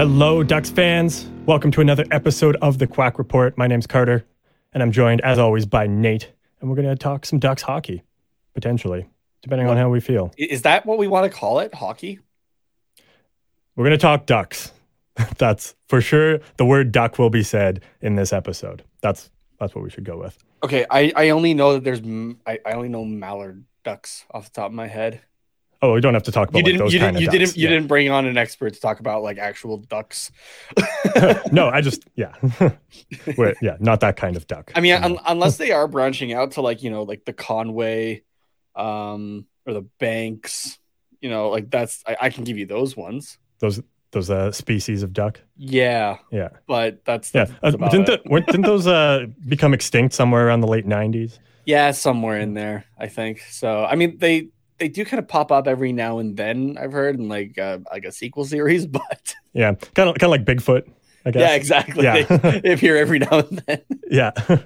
Hello, Ducks fans. Welcome to another episode of the Quack Report. My name's Carter, and I'm joined, as always, by Nate. And we're going to talk some Ducks hockey, potentially, depending on how we feel. Is that what we want to call it? Hockey? We're going to talk Ducks. that's for sure. The word duck will be said in this episode. That's that's what we should go with. Okay, I, I only know that there's I, I only know mallard ducks off the top of my head. Oh, we don't have to talk about you didn't like, you didn't you ducks. didn't you Yeah. didn't bring on an expert to talk about like actual ducks. no, I just yeah, yeah, not that kind of duck. I mean, un- unless they are branching out to like you know like the Conway, um, or the Banks, you know, like that's I, I can give you those ones. those those uh, species of duck. Yeah, Yeah, but that's yeah. that's Uh, didn't the, weren't- didn't those uh, become extinct somewhere around the late '90s? Yeah, somewhere in there, I think. So, I mean, they they do kind of pop up every now and then. I've heard in like uh, like a sequel series, but Yeah, kind of kind of like Bigfoot. I guess. yeah, exactly. Yeah. They appear every now and then. Yeah.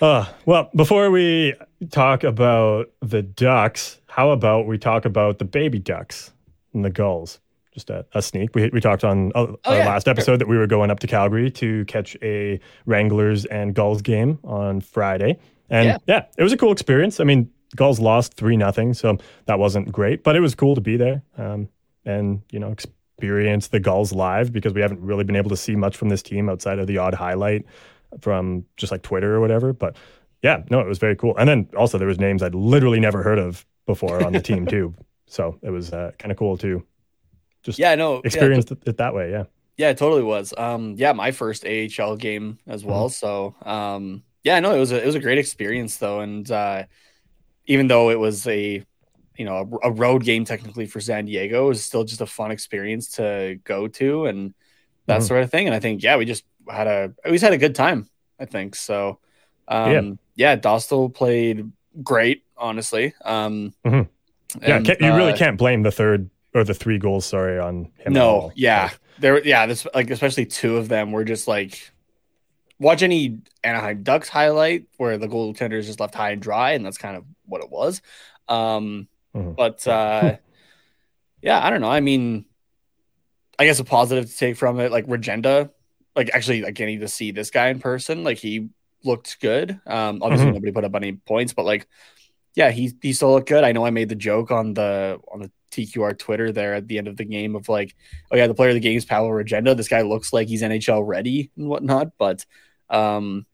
uh, well, before we talk about the ducks, how about we talk about the baby ducks and the gulls? Just a, a sneak. We, we talked on uh, Oh, our yeah, last episode that we were going up to Calgary to catch a Wranglers and Gulls game on Friday. And Yeah. yeah, it was a cool experience. I mean, Gulls lost 3 nothing, so that wasn't great, but it was cool to be there um, and, you know, experience the Gulls live because we haven't really been able to see much from this team outside of the odd highlight from just like Twitter or whatever. But yeah, no, it was very cool. And then also there was names I'd literally never heard of before on the team too. So it was uh, kind of cool to just Yeah, no, yeah, experience it, that way. Yeah. Yeah, it totally was. Um, yeah, my first AHL game as well. So, um, yeah, no, it was a it was a great experience though, and uh, even though it was a you know a, a road game technically for San Diego, it was still just a fun experience to go to and that Mhm. sort of thing. And I think yeah, we just had a we just had a good time. I think so. Um, yeah, Dostál played great, honestly. Um, Mhm. Yeah. and, you really uh, can't blame the third or the three goals, sorry, on him. no, yeah, Like, there, yeah, this like especially two of them were just like watch any Anaheim Ducks highlight where the goaltender is just left high and dry, and that's kind of what it was. Um, Mhm. but uh, yeah, I don't know. I mean, I guess a positive to take from it, like Regenda, like actually, like getting to see this guy in person, like he looked good. Um, obviously Mhm. nobody put up any points, but like, yeah, he he still looked good. I know I made the joke on the on the TQR Twitter there at the end of the game of like, oh yeah, the player of the game is Pavol Regenda. This guy looks like he's NHL ready and whatnot, but um,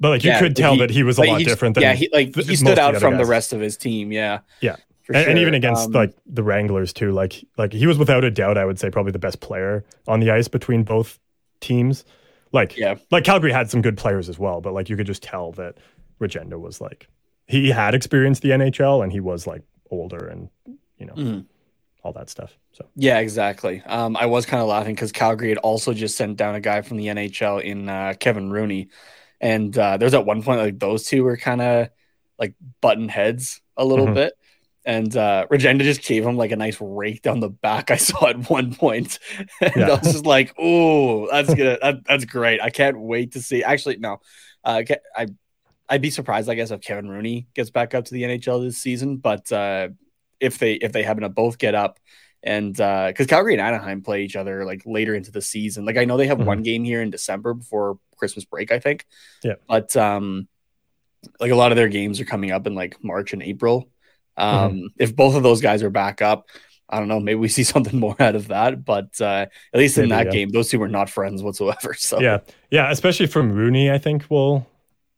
But like you Yeah, could tell he- that he was a lot he different than yeah, he like he stood the out other from the rest of his team. Yeah, Yeah. and, and even against Um, like the Wranglers too. Like like he was without a doubt, I would say probably the best player on the ice between both teams. Like Yeah. like Calgary had some good players as well, but like you could just tell that Regenda was like he had experienced the NHL and he was like older and you know Mhm. All that stuff. So Yeah, exactly. Um, I was kind of laughing because Calgary had also just sent down a guy from the NHL in uh, Kevin Rooney, and uh, there's at one point like those two were kind of like button heads a little Mhm. bit, and uh, Regenda just gave him like a nice rake down the back. I saw at one point, and Yeah. I was just like, "Oh, that's good. That, that's great. I can't wait to see." Actually, no, uh, I I'd be surprised, I guess, if Kevin Rooney gets back up to the NHL this season. But uh, if they if they happen to both get up, and because Calgary and Anaheim play each other like later into the season, like I know they have Mhm. one game here in December before Christmas break, I think. Yeah. But um, like a lot of their games are coming up in like March and April. Um, if both of those guys are back up. I don't know. Maybe we see something more out of that, but uh, at least in that yeah. game, those two were not friends whatsoever. So yeah, yeah, especially from Rooney, I think we'll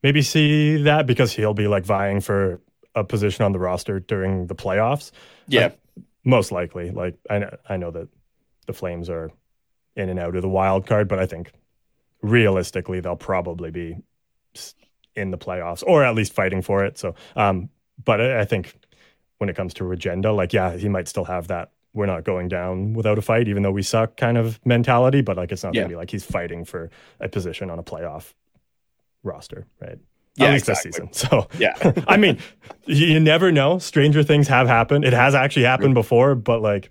maybe see that because he'll be like vying for a position on the roster during the playoffs. yeah, most likely. Like I know, I know that the Flames are in and out of the wild card, but I think realistically they'll probably be in the playoffs or at least fighting for it. So, um, but I I think when it comes to Regenda, like yeah, he might still have that. We're not going down without a fight, even though we suck kind of mentality. But like, it's not Yeah. gonna be like he's fighting for a position on a playoff roster, right? Yeah, At least exactly. this season. So yeah. I mean, you never know. Stranger things have happened. It has actually happened before, but like,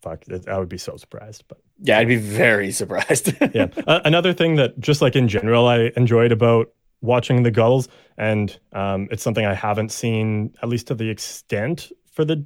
fuck, I would be so surprised. But Yeah, I'd be very surprised. yeah, uh, another thing that just like in general, I enjoyed about watching the Gulls, and um, it's something I haven't seen at least to the extent for the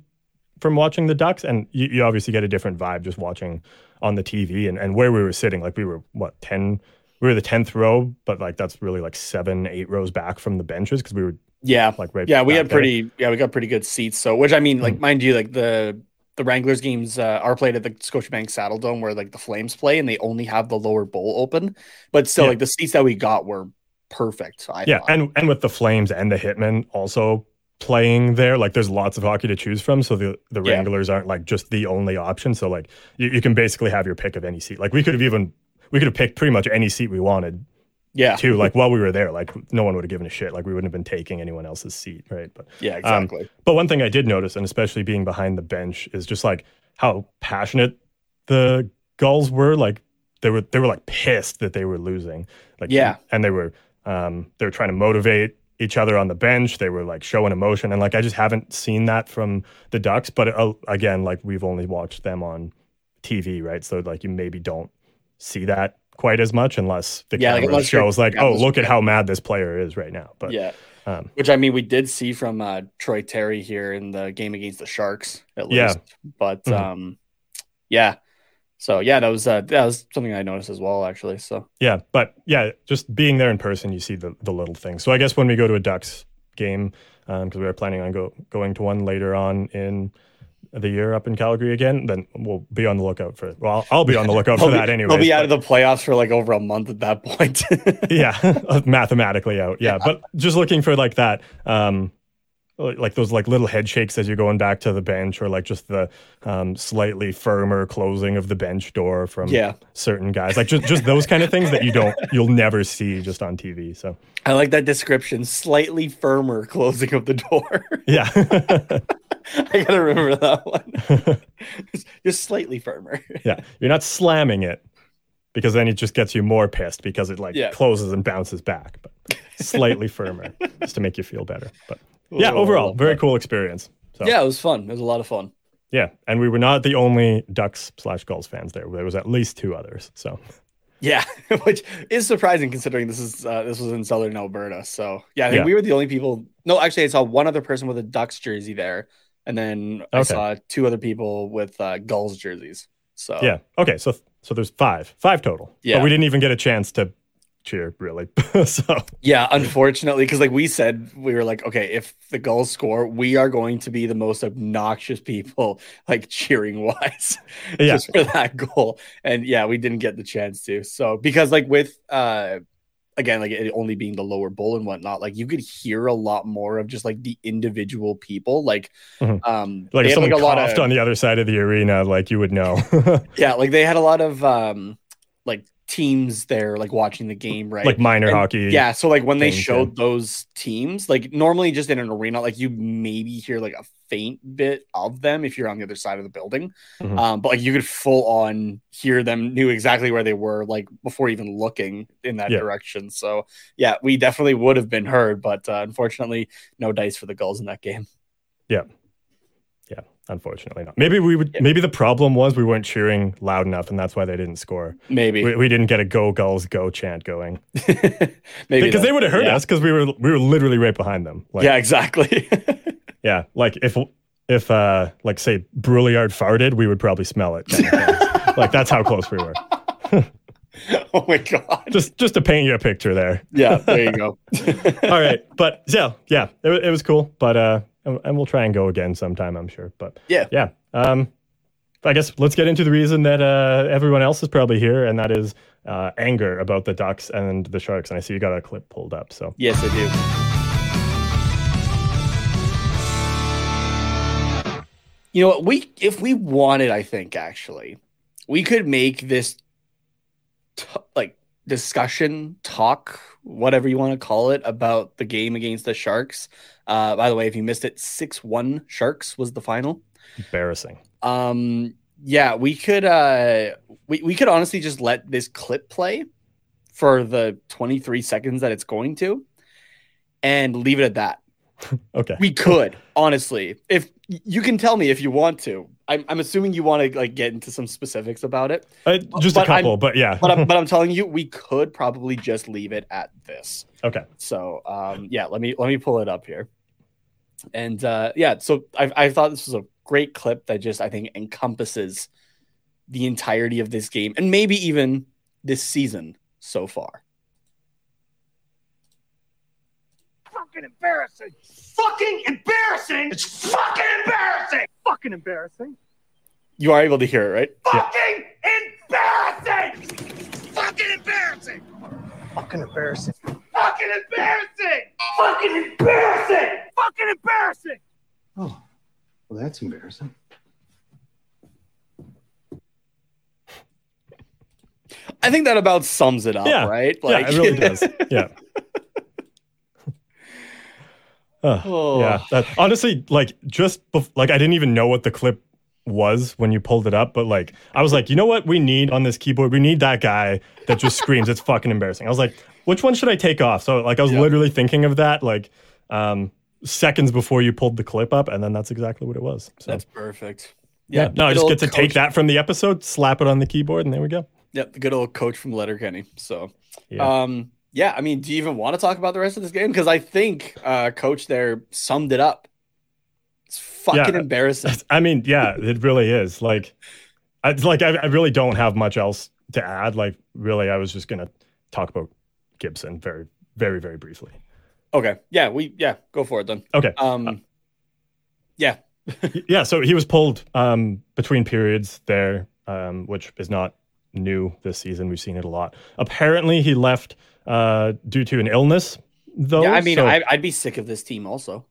from watching the Ducks, and you, you obviously get a different vibe just watching on the TV and, and where we were sitting. Like we were what ten. We were the tenth row, but like that's really like seven, eight rows back from the benches because we were yeah. like right. Yeah, we had there. pretty yeah, we got pretty good seats. So which I mean, like Hmm. mind you, like the the Wranglers games uh, are played at the Scotiabank Saddledome where like the Flames play and they only have the lower bowl open. But still Yeah. like the seats that we got were perfect. I yeah, thought. and and with the Flames and the Hitmen also playing there, like there's lots of hockey to choose from. So the the Yeah. Wranglers aren't like just the only option. So like you, you can basically have your pick of any seat. Like we could have even we could have picked pretty much any seat we wanted yeah. too. Like while we were there, like no one would have given a shit. Like we wouldn't have been taking anyone else's seat, right? But Yeah, Um, exactly. but one thing I did notice, and especially being behind the bench, is just like how passionate the Gulls were. Like they were, they were like pissed that they were losing. Like Yeah. and they were, um, they were trying to motivate each other on the bench. They were like showing emotion, and like I just haven't seen that from the Ducks. But uh, again, like we've only watched them on TV, right? So like you maybe don't see that quite as much unless the Yeah, camera you're- shows like, oh, look at how mad this player is right now. But yeah. um, Which I mean, we did see from uh, Troy Terry here in the game against the Sharks, at Yeah. least. But Mhm. um, yeah. So yeah, that was uh, that was something I noticed as well, actually. So Yeah, but yeah, just being there in person, you see the the little things. So I guess when we go to a Ducks game, because we were planning on go going to one later on in the year up in Calgary again, then we'll be on the lookout for. Well, I'll, I'll be on the lookout for that anyway. They'll be out of the playoffs for like over a month at that point. yeah, mathematically out. Yeah, but just looking for like that. Um, like those like little head shakes as you're going back to the bench, or like just the um, slightly firmer closing of the bench door from Yeah. certain guys, like just just those kind of things that you don't you'll never see just on TV. So I like that description. Slightly firmer closing of the door. yeah, I gotta remember that one. Just slightly firmer. yeah, you're not slamming it because then it just gets you more pissed because it like Yeah. closes and bounces back, but slightly firmer just to make you feel better. But yeah, Oh, overall, very cool experience. So. Yeah, it was fun. It was a lot of fun. Yeah, and we were not the only Ducks slash Gulls fans there. There was at least two others. So Yeah, which is surprising considering this is uh, this was in southern Alberta. So yeah, I think Yeah. we were the only people. No, actually, I saw one other person with a Ducks jersey there, and then I Okay. saw two other people with uh, Gulls jerseys. So yeah, okay, so so there's five, five total. Yeah. but we didn't even get a chance to cheer really. so Yeah, unfortunately, because like we said, we were like, okay, if the Gulls score, we are going to be the most obnoxious people, like cheering wise, Yeah. just for that goal. And yeah, we didn't get the chance to. So because like with uh again, like it only being the lower bowl and whatnot, like you could hear a lot more of just like the individual people. Like Mhm. um like if had, someone a lot coughed of on the other side of the arena, like you would know. yeah, like they had a lot of um like teams there like watching the game, right? like minor And- hockey. Yeah, so like when they showed those teams, like normally just in an arena, like you maybe hear like a faint bit of them if you're on the other side of the building. Mhm. Um, but like you could full on hear them, knew exactly where they were, like before even looking in that Yeah. direction. So yeah, we definitely would have been heard, but uh, unfortunately, no dice for the Gulls in that game. Yeah, unfortunately not. Maybe we would. Yeah. Maybe the problem was we weren't cheering loud enough, and that's why they didn't score. Maybe, We, we didn't get a "Go Gulls, Go" chant going maybe because they would have heard yeah. us because we were we were literally right behind them. Like, yeah, exactly. yeah. Like if if uh like say Brouillard farted, we would probably smell it. kind of like that's how close we were. oh my god. Just just to paint you a picture there. Yeah, there you go. All right, but yeah, yeah, it, it was cool. But uh, and, we'll try and go again sometime, I'm sure. But Yeah. yeah. Um, I guess let's get into the reason that uh, everyone else is probably here, and that is uh, anger about the Ducks and the Sharks. And I see you got a clip pulled up. So Yes, I do. You know what? We if we wanted, I think actually, we could make this t- like discussion, talk, whatever you want to call it, about the game against the Sharks. Uh, by the way, if you missed it, six one Sharks was the final. embarrassing. Um, yeah, we could uh we, we could honestly just let this clip play for the 23 seconds that it's going to and leave it at that. Okay. We could, honestly. If you can tell me if you want to. I'm, I'm assuming you want to like get into some specifics about it. Uh, just a but I'm- couple, but yeah. But I'm, but I'm telling you, we could probably just leave it at this. okay. So um, yeah, let me let me pull it up here. And uh, yeah, so I, I thought this was a great clip that just I think encompasses the entirety of this game and maybe even this season so far. Fucking embarrassing. Fucking embarrassing. It's fucking embarrassing. Fucking embarrassing. You are able to hear it, right? Fucking embarrassing. Fucking embarrassing. Fucking embarrassing. Fucking embarrassing. Fucking embarrassing. Fucking embarrassing. Oh, well, that's embarrassing. I think that about sums it up, Yeah. right? yeah, it really does. Yeah. Uh, Oh. Yeah. That, honestly, like just bef- like I didn't even know what the clip was when you pulled it up, but like I was like, you know what we need on this keyboard? We need that guy that just screams. It's fucking embarrassing. I was like, which one should I take off? So like I was Yeah. literally thinking of that like um seconds before you pulled the clip up, and then that's exactly what it was. So That's perfect. yeah, no, I just get to take that from the episode, slap it on the keyboard, and there we go. Yep, the good old coach from Letterkenny. So Yeah. Um, yeah, I mean, do you even want to talk about the rest of this game? Because I think uh, coach there summed it up. It's fucking Yeah. embarrassing. I mean, yeah, it really is. Like, I like I, I really don't have much else to add. Like, really, I was just gonna talk about Gibson very, very, very briefly. Okay, yeah, we yeah, go for it then. Okay. Um, yeah, yeah, so he was pulled um, between periods there, um, which is not new this season. We've seen it a lot. Apparently, he left uh, due to an illness, though. yeah. I mean, so- I, I'd be sick of this team also.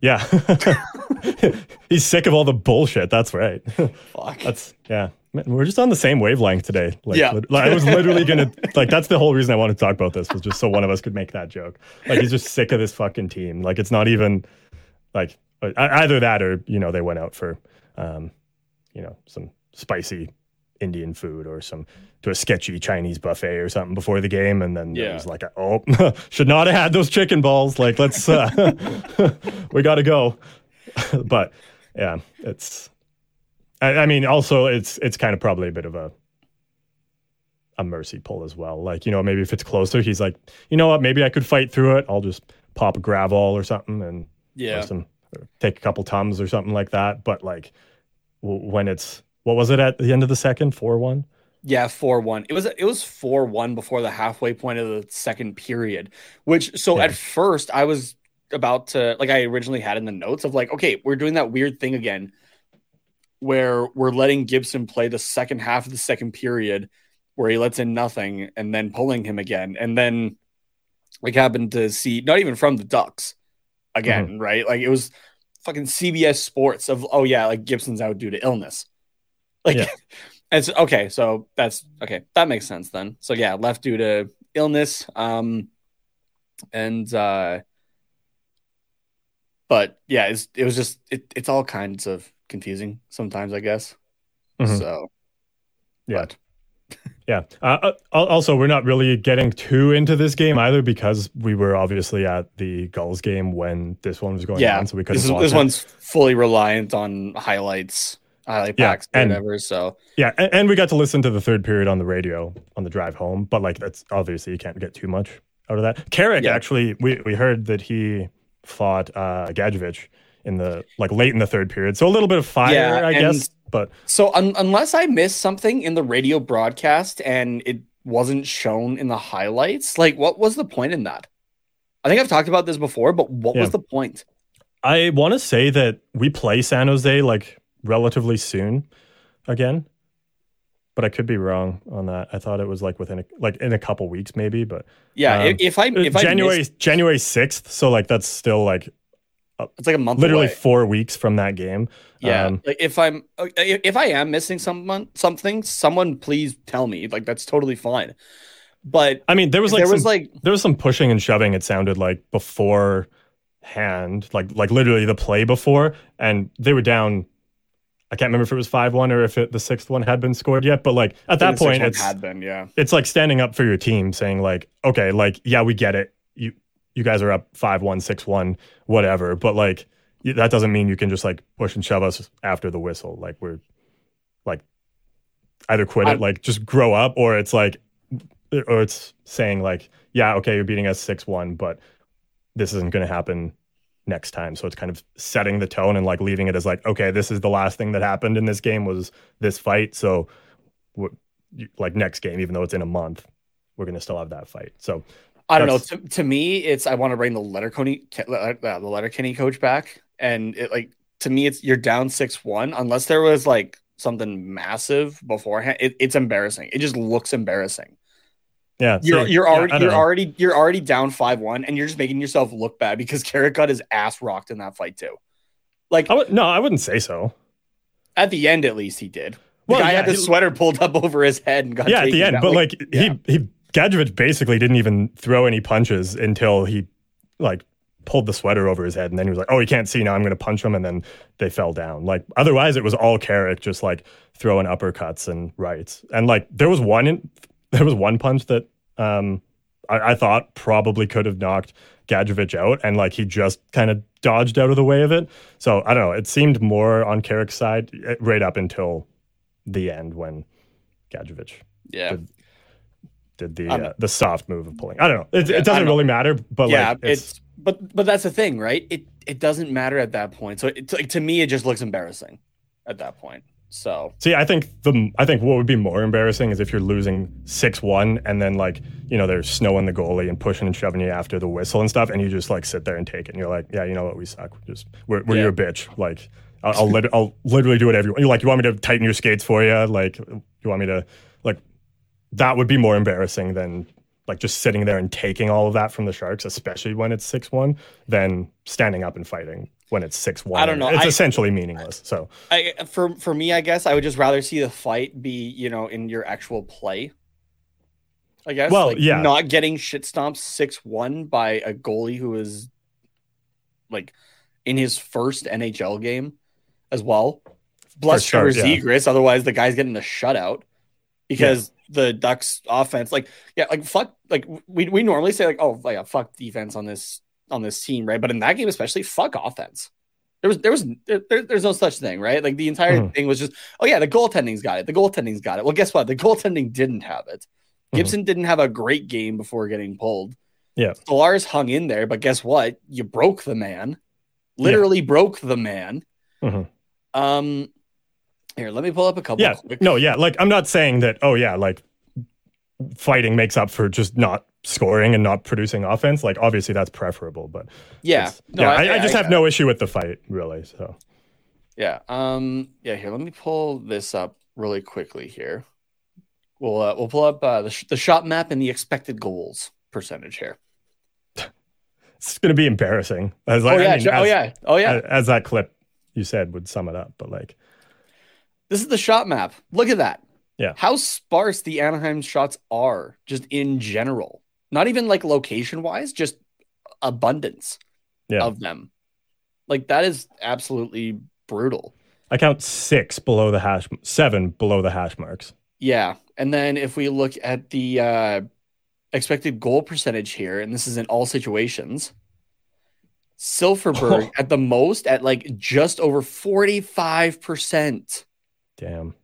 yeah, he's sick of all the bullshit. That's right. Fuck. That's yeah. Man, we're just on the same wavelength today. Like, Yeah. I was literally gonna like. That's the whole reason I wanted to talk about this was just so one of us could make that joke. Like he's just sick of this fucking team. Like it's not even like either that or you know they went out for um, you know some spicy Indian food or some to a sketchy Chinese buffet or something before the game, and then Yeah. it was like, oh, should not have had those chicken balls. Like let's uh, we got to go. but yeah, it's. I, I mean, also it's it's kind of probably a bit of a a mercy pull as well. Like you know, maybe if it's closer, he's like, you know what, maybe I could fight through it. I'll just pop a Gravol or something and yeah, some take a couple tums or something like that. But like w- when it's what was it at the end of the second four one? Yeah, four one. It was it was four one before the halfway point of the second period. Which so Yeah. at first I was about to like I originally had in the notes of like, okay, we're doing that weird thing again, where we're letting Gibson play the second half of the second period, where he lets in nothing and then pulling him again, and then like happened to see not even from the Ducks again, mm-hmm. right? Like it was fucking CBS Sports of oh yeah, like Gibson's out due to illness. Like Yeah. it's okay, so that's okay, that makes sense then. So yeah, left due to illness. Um and uh but yeah, it's it was just it, it's all kinds of confusing sometimes, I guess. Mhm. So Yeah. but Yeah. Uh, uh, also, we're not really getting too into this game either because we were obviously at the Gulls game when this one was going yeah, on, so we couldn't this, is, this one's fully reliant on highlights, highlight Yeah, packs, and- whatever. So Yeah, and, and we got to listen to the third period on the radio on the drive home, but like that's obviously you can't get too much out of that. Carrick Yeah. actually, we we heard that he fought uh Gadjovich in the like late in the third period, so a little bit of fire, Yeah, I guess. But So un- unless I missed something in the radio broadcast and it wasn't shown in the highlights, like what was the point in that? I think I've talked about this before, but what Yeah. was the point? I want to say that we play San Jose like relatively soon again, but I could be wrong on that. I thought it was like within a, like in a couple weeks maybe, but Yeah, Um, if, I if January I missed, January sixth, so like that's still like it's like a month literally away. four weeks from that game. Yeah, Um, like if I'm uh, if if I am missing someone something, someone please tell me. Like that's totally fine. But I mean, there was like there some, was like there was some pushing and shoving. It sounded like beforehand, like like literally the play before, and they were down. I can't remember if it was five one or if it, the sixth one had been scored yet. But like at that point, it's had been yeah. it's like standing up for your team, saying like, okay, like yeah, we get it. You you guys are up five one, six one, whatever. But like that doesn't mean you can just like push and shove us after the whistle. Like we're like either quit it, I'm- like just grow up, or it's like, or it's saying like, yeah, okay, you're beating us six one, but this isn't going to happen next time. So it's kind of setting the tone and like leaving it as like, okay, this is the last thing that happened in this game was this fight. So w- like next game, even though it's in a month, we're going to still have that fight. So I don't know. To, to me, it's I want to bring the Letterkenny, uh, the Letterkenny coach back, and it like to me, it's you're down six one unless there was like something massive beforehand. It, it's embarrassing. It just looks embarrassing. Yeah, You're so- you're already don't you're know. already you're already down five one, and you're just making yourself look bad because Carrot got his ass rocked in that fight too. Like I would, no, I wouldn't say so. at the end, at least he did. The Well, guy yeah, had the he- sweater pulled up over his head and got yeah, at the end, down. but like, yeah. he he Gadjovich basically didn't even throw any punches until he like pulled the sweater over his head, and then he was like, "Oh, he can't see now. I'm going to punch him," and then they fell down. Like otherwise, it was all Carrick just like throwing uppercuts and rights, and like there was one in, there was one punch that um I, I thought probably could have knocked Gadjovich out, and like he just kind of dodged out of the way of it. So I don't know. It seemed more on Carrick's side eh, right up until the end when Gadjovich yeah. did, did the Um, uh, the soft move of pulling. I don't know. It, it doesn't really matter, but yeah, like it's, it's, but but that's the thing, right? It it doesn't matter at that point. So it's like to me, it just looks embarrassing at that point. So see. I think the I think what would be more embarrassing is if you're losing six one and then like you know they're snowing the goalie and pushing and shoving you after the whistle and stuff, and you just like sit there and take it, and you're like, yeah, you know what, we suck. We're just we're, we're Yeah. your bitch. Like I'll I'll, lit- I'll literally do whatever you want. You're like, you want me to tighten your skates for you? Like you want me to like that would be more embarrassing than like just sitting there and taking all of that from the Sharks, especially when it's six one, than standing up and fighting when it's six one. I don't know. It's I- essentially meaningless. So I for for me, I guess I would just rather see the fight be you know in your actual play. I guess. Well, like, yeah. not getting shit stomped six one by a goalie who is like in his first NHL game as well. Bless For sure, yeah. Otherwise the guy's getting a shutout because the Ducks offense, like yeah, like fuck, like we we normally say like oh like fuck defense on this on this team, right? But in that game especially, fuck offense. There was there was there, there- there's no such thing, right? Like the entire Mhm. thing was just oh yeah, the goaltending's got it. The goaltending's got it. Well, guess what? The goaltending didn't have it. Mhm. Gibson didn't have a great game before getting pulled. Yeah. Stolarz hung in there, but guess what? You broke the man. Literally broke the man. Mhm. Um Here, let me pull up a couple. Yeah, quick- no, yeah. Like I'm not saying that. Oh yeah, like fighting makes up for just not scoring and not producing offense. Like obviously that's preferable, but yeah, no, yeah. I, I just get have no issue with the fight really. So Yeah. Um. Yeah. Here, let me pull this up really quickly. Here, we'll uh, we'll pull up uh, the sh- the shot map and the expected goals percentage here. it's gonna be embarrassing. As Oh yeah. I mean, sure. oh yeah. Oh yeah. As, as that clip you said would sum it up, but like this is the shot map. Look at that. Yeah. How sparse the Anaheim shots are, just in general. Not even like location wise, just abundance yeah, of them. Like that is absolutely brutal. I count six below the hash, seven below the hash marks. Yeah. And then if we look at the uh, expected goal percentage here, and this is in all situations, Silfverberg at the most at like just over 45%. Damn.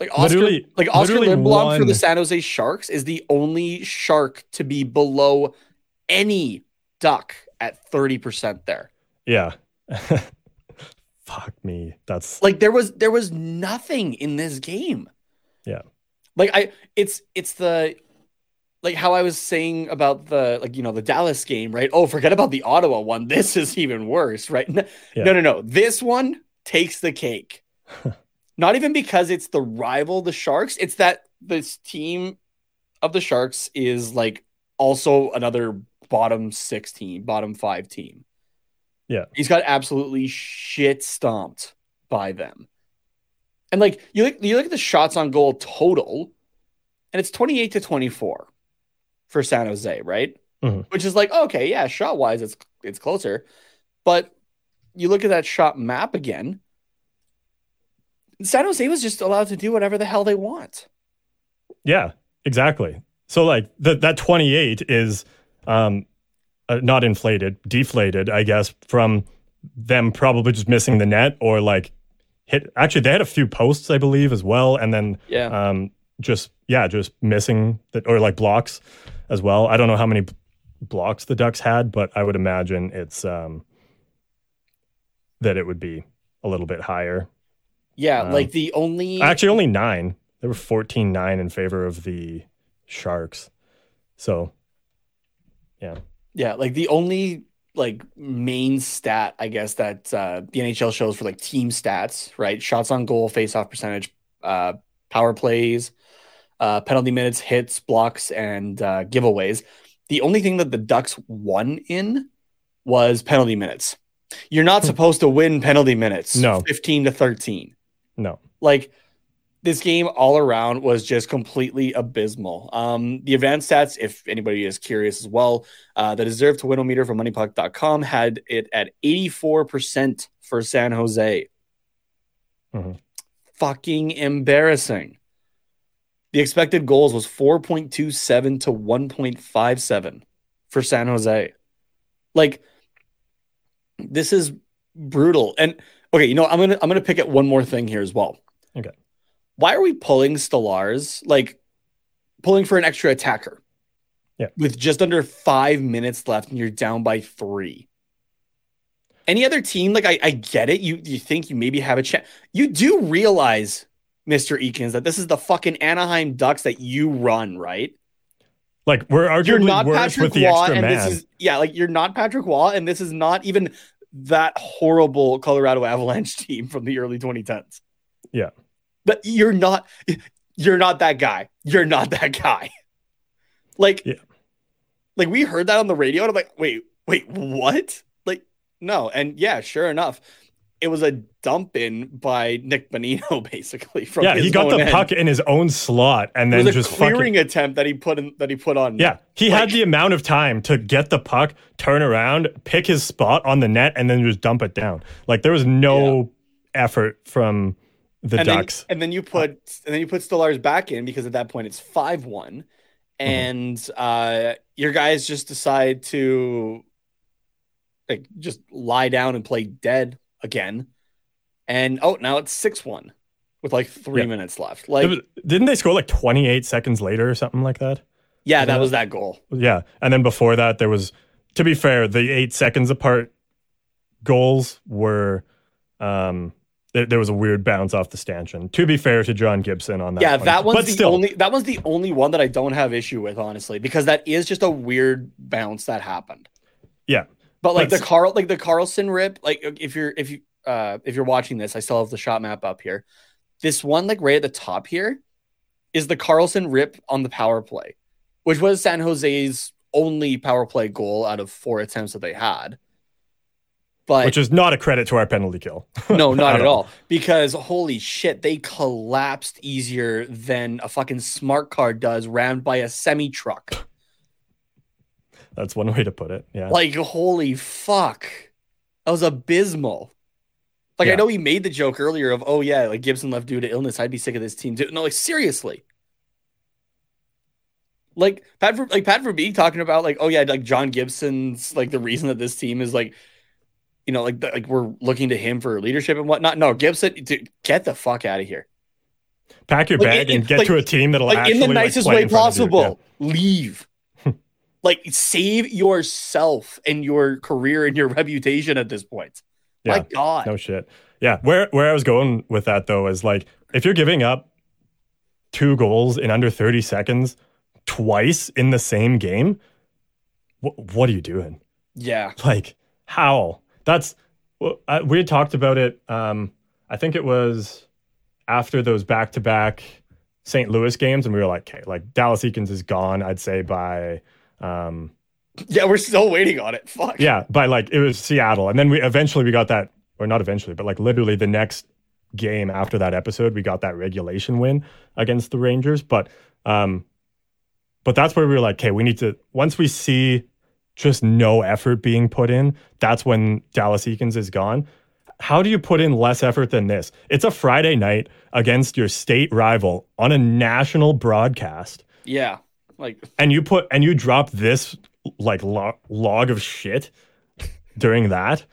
Like Oskar, Literally- like Oskar literally Lindblom for the San Jose Sharks is the only shark to be below any duck at 30% there. Yeah. Fuck me. That's Like there was there was nothing in this game. Yeah. Like I it's it's the like how I was saying about the like you know the Dallas game, right? Oh, forget about the Ottawa one. This is even worse, right? No, Yeah. no, no, no. This one takes the cake. Not even because it's the rival, the Sharks. It's that this team of the Sharks is like also another bottom six team, bottom five team. Yeah. He's got absolutely shit stomped by them. And like you look, you look at the shots on goal total, and it's 28 to 24 for San Jose, right? Mhm. Which is like, okay, yeah, shot wise, it's it's closer. But you look at that shot map again. San Jose was just allowed to do whatever the hell they want. Yeah, exactly. So like that that 28 is um uh, not inflated, deflated, I guess, from them probably just missing the net or like hit actually they had a few posts I believe as well and then Yeah. um just yeah, just missing that or like blocks as well. I don't know how many b- blocks the Ducks had, but I would imagine it's um that it would be a little bit higher. Yeah, Um, like the only Actually, only nine. There were 14 9 in favor of the Sharks. So, yeah. Yeah, like the only like main stat, I guess that uh, the NHL shows for like team stats, right? Shots on goal, face-off percentage, uh, power plays, uh, penalty minutes, hits, blocks, and uh, giveaways. The only thing that the Ducks won in was penalty minutes. You're not supposed to win penalty minutes. No. fifteen to thirteen. No. Like this game all around was just completely abysmal. Um, the advanced stats, if anybody is curious as well, uh, the deserve to win meter from moneypuck.com had it at 84% for San Jose. Mhm. Fucking embarrassing. The expected goals was 4.27 to 1.57 for San Jose. Like this is brutal. And okay, you know, I'm gonna I'm gonna pick at one more thing here as well. Okay. Why are we pulling Stolarz like pulling for an extra attacker? Yeah. With just under five minutes left and you're down by three. Any other team, like I, I get it. You you think you maybe have a chance. You do realize, Mr. Eakins, that this is the fucking Anaheim Ducks that you run, right? Like, we're arguably You're not worse Patrick with the Roy, extra and man. this is yeah, like you're not Patrick Roy, and this is not even that horrible Colorado Avalanche team from the early 2010s. Yeah. But you're not you're not that guy. You're not that guy. Like Yeah. like we heard that on the radio, and I'm like, wait, wait, what? Like, no, and yeah, sure enough, it was a dump in by Nick Bonino, basically. From yeah, he got the end. puck in his own slot and It then just clearing fucking. attempt that he put in that he put on. Yeah, he Like- had the amount of time to get the puck, turn around, pick his spot on the net, and then just dump it down. Like there was no effort from the and then, Ducks. and then you put and then you put Stolarz back in because at that point it's five one, Mm-hmm. and uh, your guys just decide to like just lie down and play dead again, and oh now it's six one with like three Yeah. minutes left. Like didn't they score like 28 seconds later or something like that? yeah, that that- was that goal. Yeah. And then before that, there was, to be fair, the eight seconds apart goals were um, there, there was a weird bounce off the stanchion. To be fair to John Gibson on that, yeah, one. that one's but the still, only that one's the only one that I don't have issue with, honestly, because that is just a weird bounce that happened. yeah, But like But- the Carl, like the Carlson rip, like if you're if you uh if you're watching this, I still have the shot map up here. This one, like right at the top here, is the Carlson rip on the power play, which was San Jose's only power play goal out of four attempts that they had. But which is not a credit to our penalty kill. no, not At at all. all. Because holy shit, they collapsed easier than a fucking smart car does rammed by a semi truck. That's one way to put it. Yeah, Like, holy fuck. That was abysmal. Like, I know he made the joke earlier of, oh, yeah, like Gibson left due to illness. I'd be sick of this team too. No, like, seriously. Like Pat, Ver- like Pat Verbeek talking about like, oh yeah, like John Gibson's like the reason that this team is like, you know, like like we're looking to him for leadership and whatnot. No, Gibson, dude, get the fuck out of here. pack your like, bag and get like- to a team that'll like actually in the nicest way in front of you. possible. Leave. Like save yourself and your career and your reputation at this point. Yeah. My God. No shit. Yeah. Where where I was going with that though is like if you're giving up two goals in under 30 seconds twice in the same game, what what are you doing? Yeah. Like how? That's well, I, we had talked about it. Um, I think it was after those back to back St. Louis games, and we were like, okay, like Dallas Eakins is gone. I'd say by um, Yeah, we're still waiting on it. Fuck. yeah, by like it was Seattle, and then we eventually we got that, or not eventually, but like literally the next game after that episode, we got that regulation win against the Rangers. But um, but that's where we were like, okay, we need to once we see just no effort being put in, that's when Dallas Eakins is gone. How do you put in less effort than this? It's a Friday night against your state rival on a national broadcast Yeah. Like and you put and you drop this like lo- log of shit during that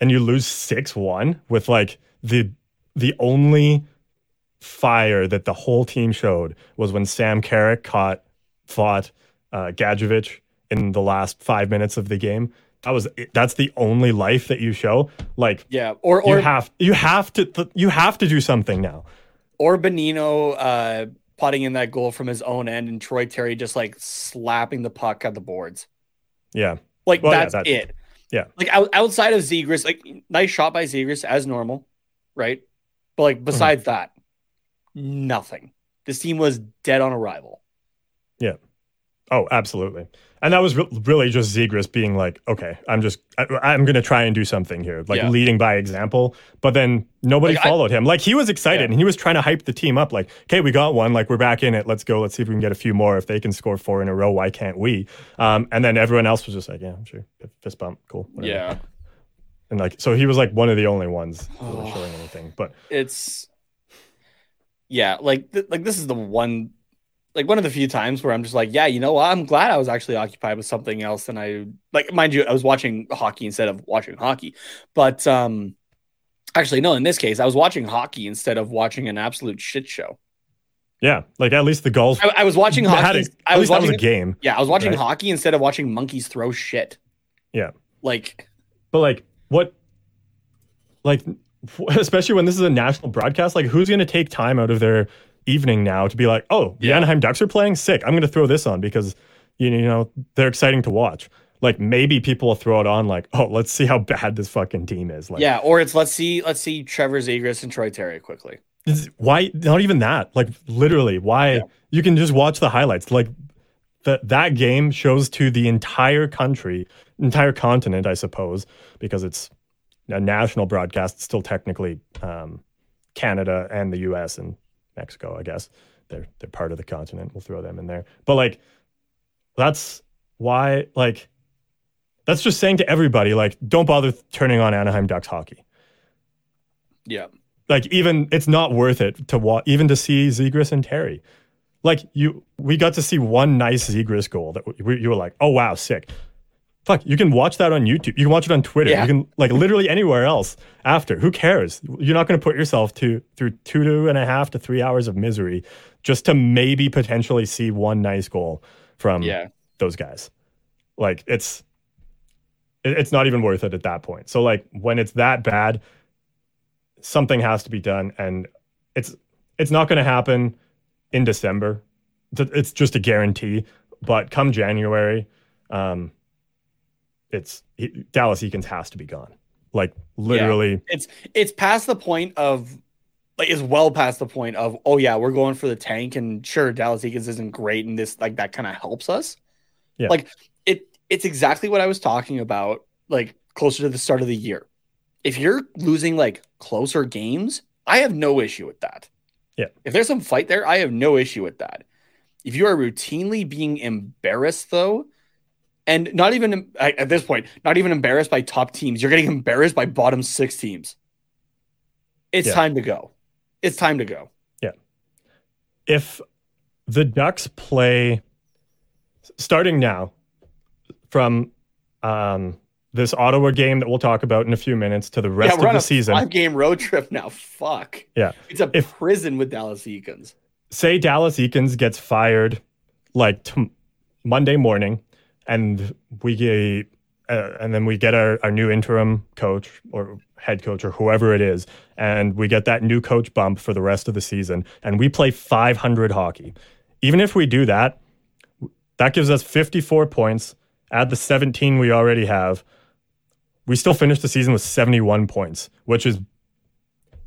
and you lose 6-1 with like the the only fire that the whole team showed was when Sam Carrick caught fought uh Gadjovich in the last 5 minutes of the game that was that's the only life that you show like yeah. Or or you have you have to you have to do something now or Bonino uh putting in that goal from his own end and Troy Terry just like slapping the puck at the boards. yeah Like Well, yeah, that's that's- it. yeah. Like out, outside of Zegras, like nice shot by Zegras as normal, right? But like mm-hmm. besides that, nothing. This team was dead on arrival. Yeah. Oh, absolutely. And that was re- really just Zegras being like, okay, I'm just, I, I'm going to try and do something here, like Yeah. leading by example. But then nobody Like, I- followed him. Like he was excited Yeah. and he was trying to hype the team up. Like, okay, we got one. Like we're back in it. Let's go. Let's see if we can get a few more. If they can score four in a row, why can't we? Um, and then everyone else was just like, yeah, sure, fist bump, cool. whatever. Yeah. And like, so he was like one of the only ones really showing anything. But It's yeah, like th- like this is the one like one of the few times where I'm just like, yeah, you know what? I'm glad I was actually occupied with something else than I like mind you, I was watching hockey instead of watching hockey. But um actually no, in this case, I was watching hockey instead of watching an absolute shit show. yeah, like at least the goals I, I was watching hockey. a- I was that was watching a game. Yeah, I was watching right? hockey instead of watching monkeys throw shit. Yeah. Like But like, what, like, especially when this is a national broadcast, like, who's going to take time out of their evening now to be like, oh, the Yeah. Anaheim Ducks are playing? Sick. I'm going to throw this on because, you know, they're exciting to watch. Like, maybe people will throw it on, like, oh, let's see how bad this fucking team is. Like, yeah, or it's let's see let's see Trevor Zegras and Troy Terry quickly. Why not even that like literally why Yeah. you can just watch the highlights like that that game shows to the entire country entire continent i suppose because it's a national broadcast it's still technically um, canada and the us and mexico i guess they're they're part of the continent we'll throw them in there but like that's why like that's just saying to everybody like don't bother turning on anaheim ducks hockey Yeah. like even it's not worth it to watch even to see Zegras and Terry. Like you, we got to see one nice Zegras goal that we, you were like, oh wow, sick. Fuck, you can watch that on YouTube. You can watch it on Twitter. Yeah. You can like literally anywhere else after. Who cares? You're not going to put yourself to through two, two and a half to three hours of misery just to maybe potentially see one nice goal from Yeah. those guys. Like it's it- it's not even worth it at that point. So like when it's that bad, something has to be done, and it's it's not going to happen in December. It's- It's just a guarantee. But come January, um, it's he, Dallas Eakins has to be gone. Like literally, it's it's past the point of like it's well past the point of oh yeah we're going for the tank and sure Dallas Eakins isn't great and this like that kind of helps us. Yeah. Like it it's exactly what I was talking about like closer to the start of the year. If you're losing like closer games, I have no issue with that. Yeah. If there's some fight there, I have no issue with that. If you are routinely being embarrassed though, and not even at at this point, not even embarrassed by top teams, you're getting embarrassed by bottom six teams. It's Yeah. time to go. It's time to go. Yeah. If the Ducks play starting now from um, this Ottawa game that we'll talk about in a few minutes to the rest we're of the a season, Five game road trip now. Fuck. Yeah. It's a If- prison with Dallas Eakins. say Dallas Eakins gets fired like t- Monday morning, and we get, uh, and then we get our, our new interim coach or head coach or whoever it is, and we get that new coach bump for the rest of the season, and we play 500 hockey. Even if we do that, that gives us 54 points. Add the 17 we already have. We still finish the season with 71 points, which is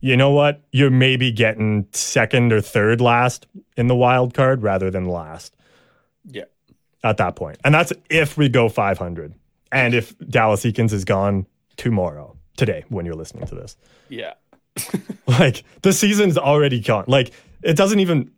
you know what? You're maybe getting second or third last in the wild card rather than last Yeah. At that point. And that's if we go 500 and if Dallas Eakins is gone tomorrow, today, when you're listening to this. Yeah. Like the season's already gone. Like it doesn't even,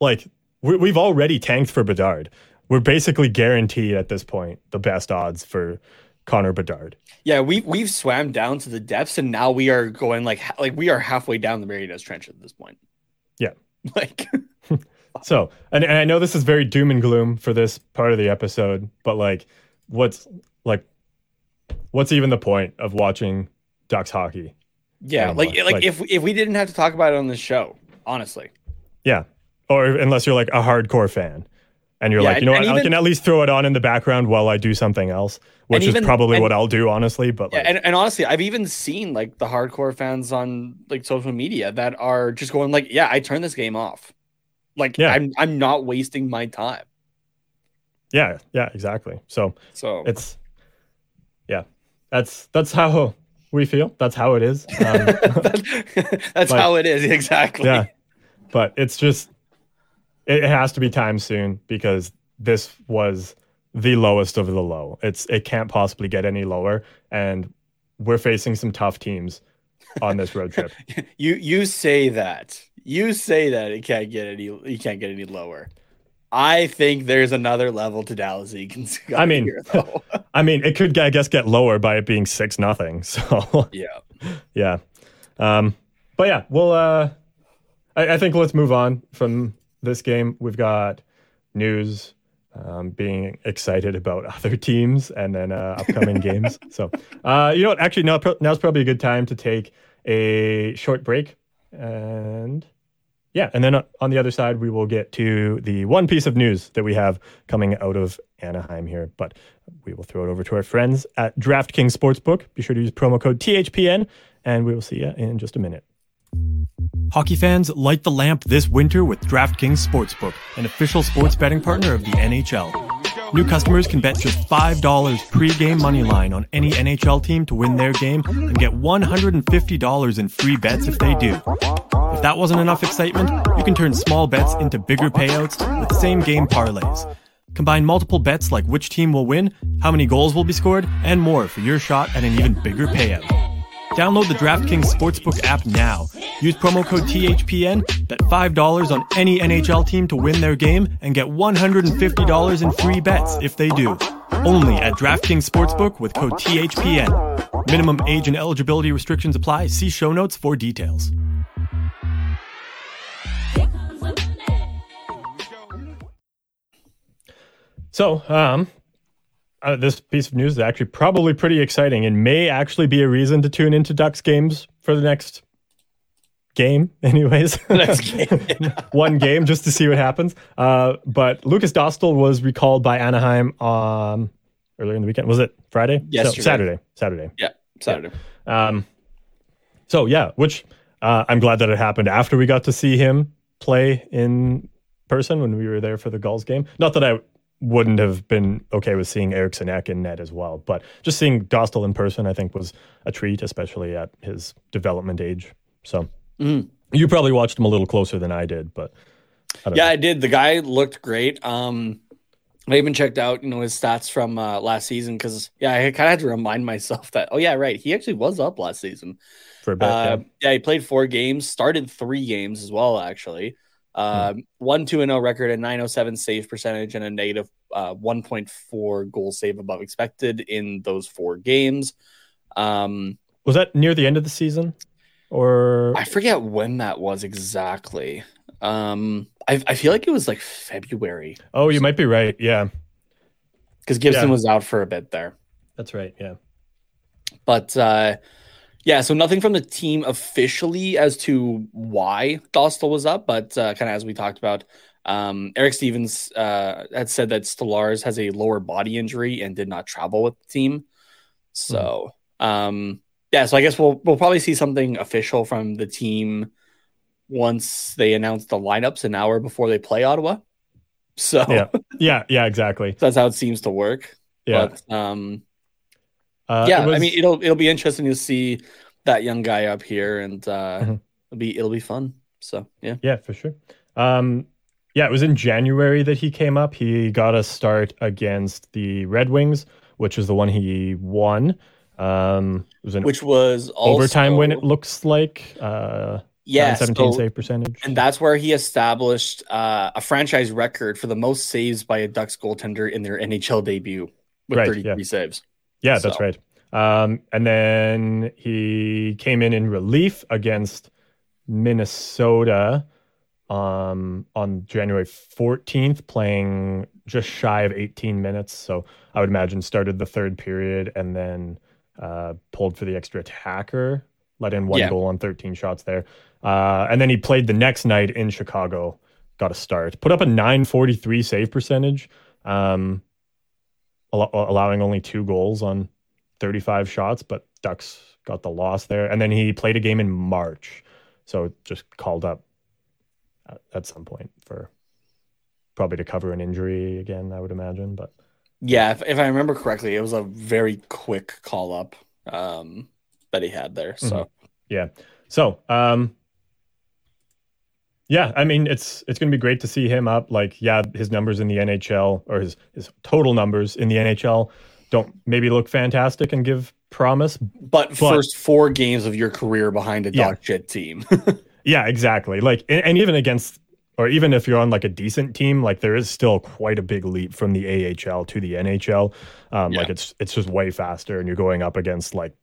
like, we, we've already tanked for Bedard. We're basically guaranteed at this point the best odds for Connor Bedard. Yeah, we we've swam down to the depths and now we are going like like we are halfway down the Mariana Trench at this point. Yeah. Like So, and, and I know this is very doom and gloom for this part of the episode, but like, what's like, what's even the point of watching Ducks hockey? yeah, anymore? like like if if we didn't have to talk about it on the show, honestly. Yeah, or unless you're like a hardcore fan, and you're Yeah, like, you know what, and I can at least throw it on in the background while I do something else, which even- is probably and- what I'll do, honestly. But Yeah, like, and, and honestly, I've even seen like the hardcore fans on like social media that are just going like, "Yeah, I turned this game off. Like, Yeah. I'm I'm not wasting my time." yeah, yeah, exactly. So So it's, yeah, that's that's how we feel. That's how it is. Um, that's Like- how it is exactly. yeah but it's just it it has to be time soon because this was the lowest of the low it's it can't possibly get any lower and we're facing some tough teams on this road trip You you say that. You say that it can't get any you can't get any lower. I think there's another level to Dallas Eakins. I mean- here, i mean it could i guess get lower by it being six nothing so yeah. yeah um but yeah well uh I, I think let's move on from this game we've got news um, being excited about other teams and then uh, upcoming games so uh you know what actually now now's probably a good time to take a short break and yeah. And then on the other side we will get to the one piece of news that we have coming out of anaheim here but we will throw it over to our friends at draftkings sportsbook. Be sure to use promo code thpn and we will see you in just a minute. Hockey fans, light the lamp this winter with DraftKings Sportsbook, an official sports betting partner of the NHL. New customers can bet just $5 pre-game money line on any NHL team to win their game and get $150 in free bets if they do. If that wasn't enough excitement, you can turn small bets into bigger payouts with same game parlays. Combine multiple bets like which team will win, how many goals will be scored, and more for your shot at an even bigger payout. Download the DraftKings Sportsbook app now. Use promo code THPN, bet $5 on any NHL team to win their game, and get $150 in free bets if they do. Only at DraftKings Sportsbook with code THPN. Minimum age and eligibility restrictions apply. See show notes for details. So, um, uh, this piece of news is actually probably pretty exciting and may actually be a reason to tune into Ducks games for the next game, anyways. Next game, One game just to see what happens. Uh, but Lukáš Dostál was recalled by Anaheim um, earlier in the weekend. Was it Friday? So- Yesterday. Saturday. Saturday. Yeah. Saturday. Um, So yeah, which uh, I'm glad that it happened after we got to see him play in person when we were there for the Gulls game. Not that I wouldn't have been okay with seeing Eriksson Ek in net as well, but just seeing Dostál in person, I think was a treat, especially at his development age. So Mhm. you probably watched him a little closer than I did, but I don't Yeah, know. I did. The guy looked great. Um, I even checked out, you know, his stats from uh, last season because yeah, I kind of had to remind myself that oh yeah, right, he actually was up last season. for a bit. Uh, yeah. yeah, he played four games, started three games as well, actually. Um, one two and zero record, a nine oh seven save percentage, and a negative uh, one point four goal save above expected in those four games. Um, Was that near the end of the season, or I forget when that was exactly. Um, I, I feel like it was like February oh, you might be right. Yeah, because Gibson Yeah. was out for a bit there. that's right. Yeah. But uh, yeah, so nothing from the team officially as to why Dostál was up, but uh, kind of as we talked about, um, Eric Stephens uh, had said that Stolarz has a lower body injury and did not travel with the team. So um, yeah, so I guess we'll we'll probably see something official from the team once they announce the lineups an hour before they play Ottawa. So Yeah. Yeah. Yeah. Exactly. that's how it seems to work. Yeah. But um, Uh, yeah, was- I mean it'll it'll be interesting to see that young guy up here, and uh, Mhm. it'll be it'll be fun. So yeah, Yeah, for sure. Um, yeah, it was in January that he came up. He got a start against the Red Wings, which is the one he won. Um, was which was also, overtime win. It looks like uh, yeah, 17 so- save percentage. and that's where he established uh, a franchise record for the most saves by a Ducks goaltender in their NHL debut with Right, 33 yeah. saves. Yeah, that's So- right. Um, and then he came in in relief against Minnesota um, on January 14th, playing just shy of 18 minutes. So I would imagine started the third period and then uh, pulled for the extra attacker, let in one Yeah. goal on 13 shots there. Uh, and then he played the next night in Chicago, got a start, put up a 943 save percentage. Um, allo- allowing only two goals on 35 shots, but Ducks got the loss there. And then he played a game in March. So just called up at, at some point for probably to cover an injury again, I would imagine. But Yeah, if, if I remember correctly, it was a very quick call up um, that he had there. So yeah. So, um, yeah, I mean it's it's going to be great to see him up. Like, yeah, his numbers in the NHL or his his total numbers in the NHL don't maybe look fantastic and give promise, but, first four games of your career behind a Yeah. dog shit team. Yeah, exactly. Like, and, and even against, or even if you're on like a decent team, like there is still quite a big leap from the AHL to the NHL. Um, Like it's it's just way faster, and you're going up against like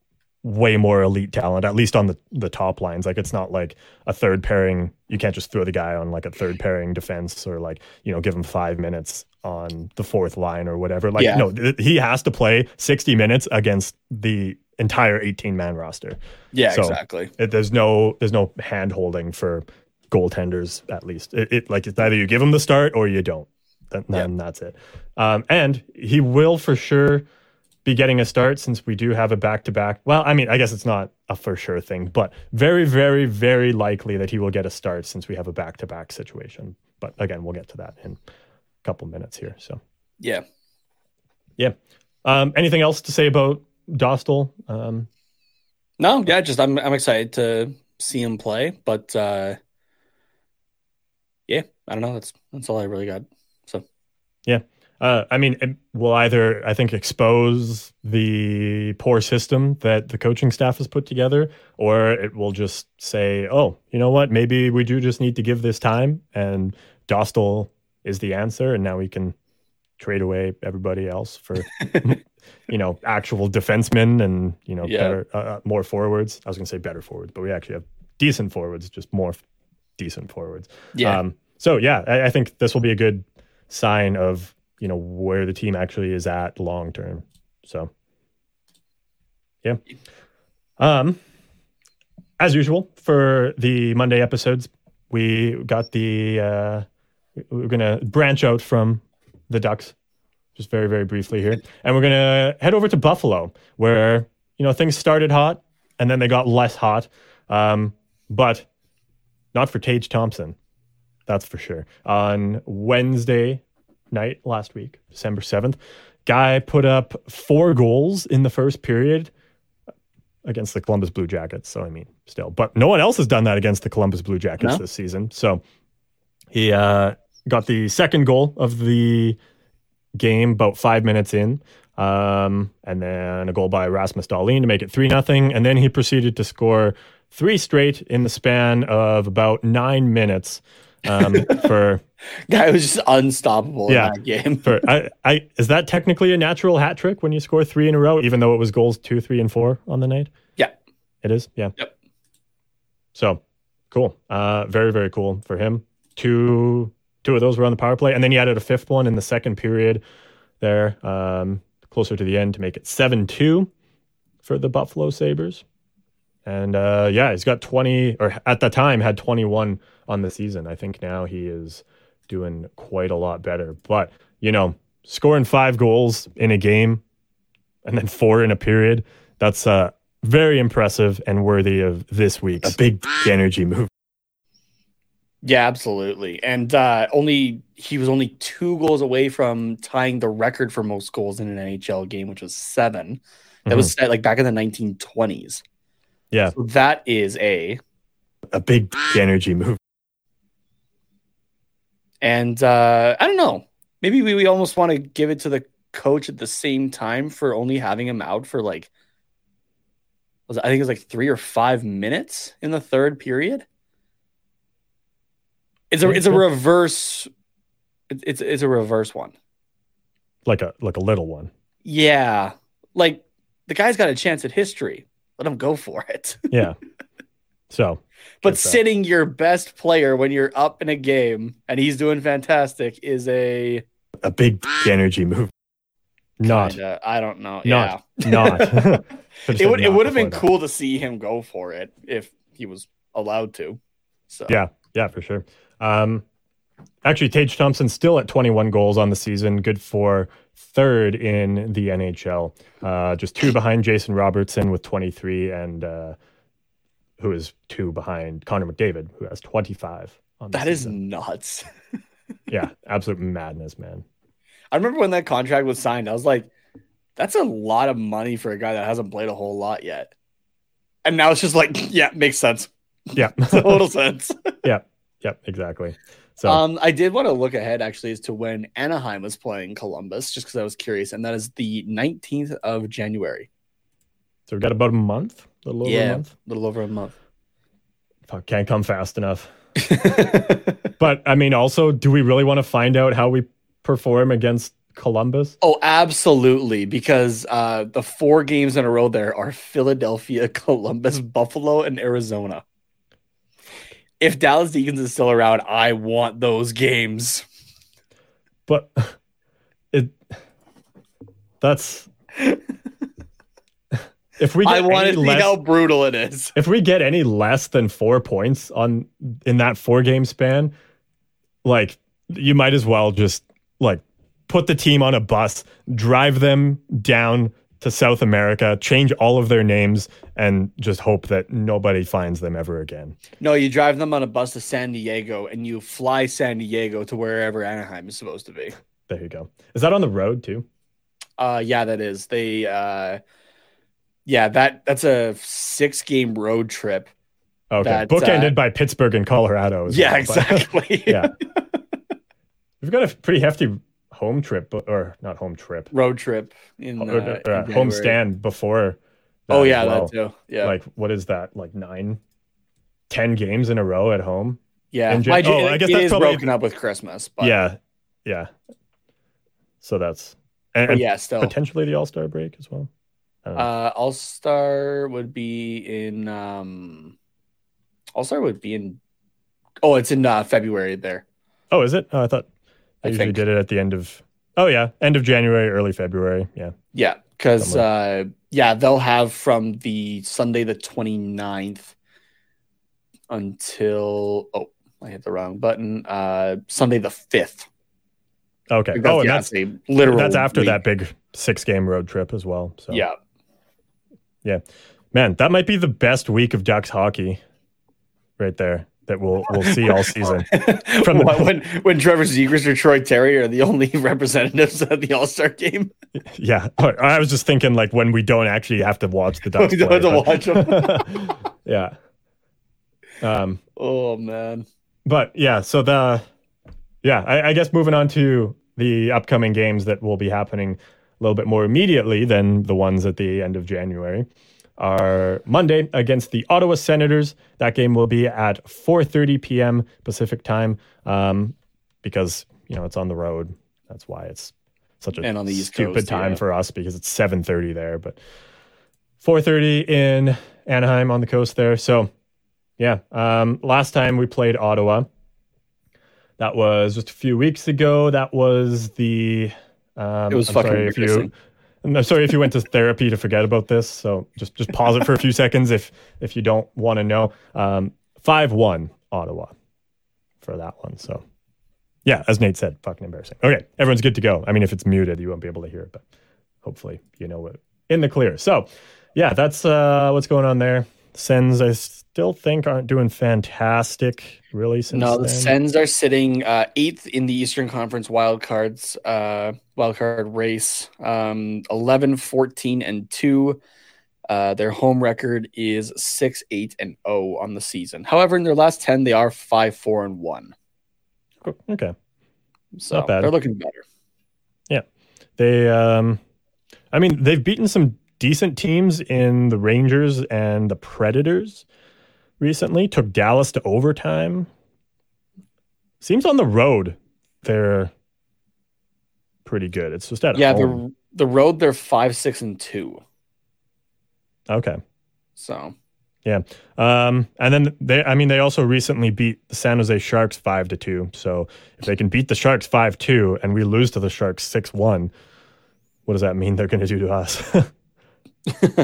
way more elite talent, at least on the the top lines. Like it's not like a third pairing. You can't just throw the guy on like a third pairing defense or like you know give him five minutes on the fourth line or whatever. Like Yeah. no, th- he has to play 60 minutes against the entire 18 man roster. yeah, So- exactly. It, there's no there's no hand holding for goaltenders at least. It, it like it's either you give him the start or you don't. Then, then that's it. Um, and he will for sure be getting a start since we do have a back to back. Well, I mean, I guess it's not a for sure thing, but very, very, very likely that he will get a start since we have a back to back situation. But again, we'll get to that in a couple minutes here. So Yeah. yeah. Um, anything else to say about Dostál? Um, No, yeah, just I'm I'm excited to see him play, but uh yeah, I don't know. That's that's all I really got. So Yeah. Uh, I mean, it will either, I think, expose the poor system that the coaching staff has put together, or it will just say, oh, you know what? Maybe we do just need to give this time, and Dostál is the answer, and now we can trade away everybody else for, you know, actual defensemen and, you know, Yeah. better, uh, uh, more forwards. I was going to say better forwards, but we actually have decent forwards, just more f- decent forwards. yeah. Um, so yeah, I, I think this will be a good sign of you know where the team actually is at long term. So yeah. Um, as usual for the Monday episodes, we got the uh, we're gonna branch out from the Ducks just very very briefly here, and we're gonna head over to Buffalo where you know things started hot and then they got less hot Um, but not for Tage Thompson. That's for sure. On Wednesday night last week, December 7th, guy put up four goals in the first period against the Columbus Blue Jackets. So, I mean, still, but no one else has done that against the Columbus Blue Jackets No? this season. So, he uh, got the second goal of the game about five minutes in. Um, and then a goal by Rasmus Dahlin to make it 3 nothing. And then he proceeded to score three straight in the span of about nine minutes um, for Guy was just unstoppable Yeah. in that game. for I, I is that technically a natural hat trick when you score three in a row, even though it was goals two, three, and four on the night? Yeah. It is, yeah. Yep. So cool. Uh very, very cool for him. Two two of those were on the power play. And then he added a fifth one in the second period there, um, closer to the end to make it seven two for the Buffalo Sabres. And uh yeah, he's got twenty or at the time had twenty one on the season. I think now he is doing quite a lot better. But, you know, scoring five goals in a game and then four in a period, that's uh, very impressive and worthy of this week's a big energy move. Yeah, absolutely. And uh, only he was only two goals away from tying the record for most goals in an NHL game, which was seven. That was set like back in the 1920s. Yeah, So that is a a big energy move. and uh, I don't know. Maybe we, we almost want to give it to the coach at the same time for only having him out for like I think it was like three or five minutes in the third period. It's a it's a reverse. It's it's it's a reverse one. Like a like a little one. Yeah, like the guy's got a chance at history. Let him go for it. Yeah. so But That's that. sitting your best player when you're up in a game and he's doing fantastic is a a big energy move. Not kinda- I don't know. not yeah. not. It would it would have been that. cool to see him go for it if he was allowed to. So Yeah, yeah, for sure. Um, actually, Tage Thompson still at 21 goals on the season, good for third in the NHL. Uh, just two behind Jason Robertson with 23, and uh, who is two behind Connor McDavid, who has 25. On the that is season. nuts. yeah, absolute madness, man. I remember when that contract was signed, I was like, that's a lot of money for a guy that hasn't played a whole lot yet. And now it's just like, yeah, makes sense. Yeah, Total sense. yeah, yeah, exactly. So Um, I did want to look ahead actually as to when Anaheim was playing Columbus, just because I was curious, and that is the 19th of January. so we've got about a month, a little over a month. a little over a month. Fuck, can't come fast enough. But I mean, also, do we really want to find out how we perform against Columbus? Oh, absolutely, because uh, the four games in a row there are Philadelphia, Columbus, Buffalo, and Arizona. If Dallas Eakins is still around, I want those games. but it that's if we get I want to see less, how brutal it is. if we get any less than four points on in that four game span like you might as well just like put the team on a bus drive them down to south america change all of their names and just hope that nobody finds them ever again No, you drive them on a bus to San Diego and you fly San Diego to wherever Anaheim is supposed to be. there you go is that on the road too Uh yeah, that is. They uh yeah, that that's a six game road trip. okay That, bookended uh, by pittsburgh and colorado Yeah, well, but- exactly. yeah. We've got a pretty hefty home trip, or not home trip, road trip in, uh, or, in uh, home stand before. Oh yeah, well. that too. Yeah. Like, what is that? Like nine, ten games in a row at home? yeah. My, oh, I guess that's is probably- broken up with Christmas, but yeah, yeah. So that's and, and yeah, still. potentially the All Star break as well. I don't know. Uh All Star would be in um All Star would be in Oh, it's in uh, February there. oh, is it? Oh, I thought I, I usually think. did it at the end of. Oh yeah, end of January, early February. Yeah. Yeah, because uh, yeah, they'll have from the Sunday the 29th until oh, I hit the wrong button. Uh, Sunday the fifth. Okay. That's, oh, and that's it's a literal. that's after week. that big six game road trip as well. So yeah, Yeah, Man, that might be the best week of Ducks hockey, right there. That we'll we'll see all season. From the- when when Trevor Zegras or Troy Terry are the only representatives at the All Star game, Yeah, I was just thinking like when we don't actually have to watch the Ducks. we don't play, have to but- watch them. yeah. Um, oh man, but yeah, so the yeah, I, I guess moving on to the upcoming games that will be happening a little bit more immediately than the ones at the end of January are Monday against the Ottawa Senators. That game will be at 4:30 p.m. Pacific time, um, because you know it's on the road. That's why it's such a And on the East stupid Coast, time yeah. for us because it's 7:30 there, but 4:30 in Anaheim on the coast there. So yeah, um, last time we played Ottawa, that was just a few weeks ago. That was the. Um, It was I'm fucking sorry if you. I'm sorry if you went to therapy to forget about this. So just just pause it for a few seconds if if you don't want to know. Um, Five one Ottawa for that one. So yeah, as Nate said, fucking embarrassing. Okay, everyone's good to go. I mean, if it's muted, you won't be able to hear it, but hopefully you know what in the clear. So yeah, that's uh, what's going on there. Sens, I still think aren't doing fantastic. Really, since no, the then. Sens are sitting uh, eighth in the Eastern Conference wildcards uh, wildcard race, um, 11, 14, and two. Uh, their home record is six, eight, and zero on the season. However, in their last ten, they are five, four, and one. okay. So they're looking better. Yeah, they, um, I mean, they've beaten some decent teams in the Rangers and the Predators recently. Took Dallas to overtime. Seems on the road they're pretty good. It's just at Yeah, home. the the road they're five, six, and two. okay. So Yeah. Um, and then they, I mean, they also recently beat the San Jose Sharks five to two. So if they can beat the Sharks five two and we lose to the Sharks six one, what does that mean they're going to do to us?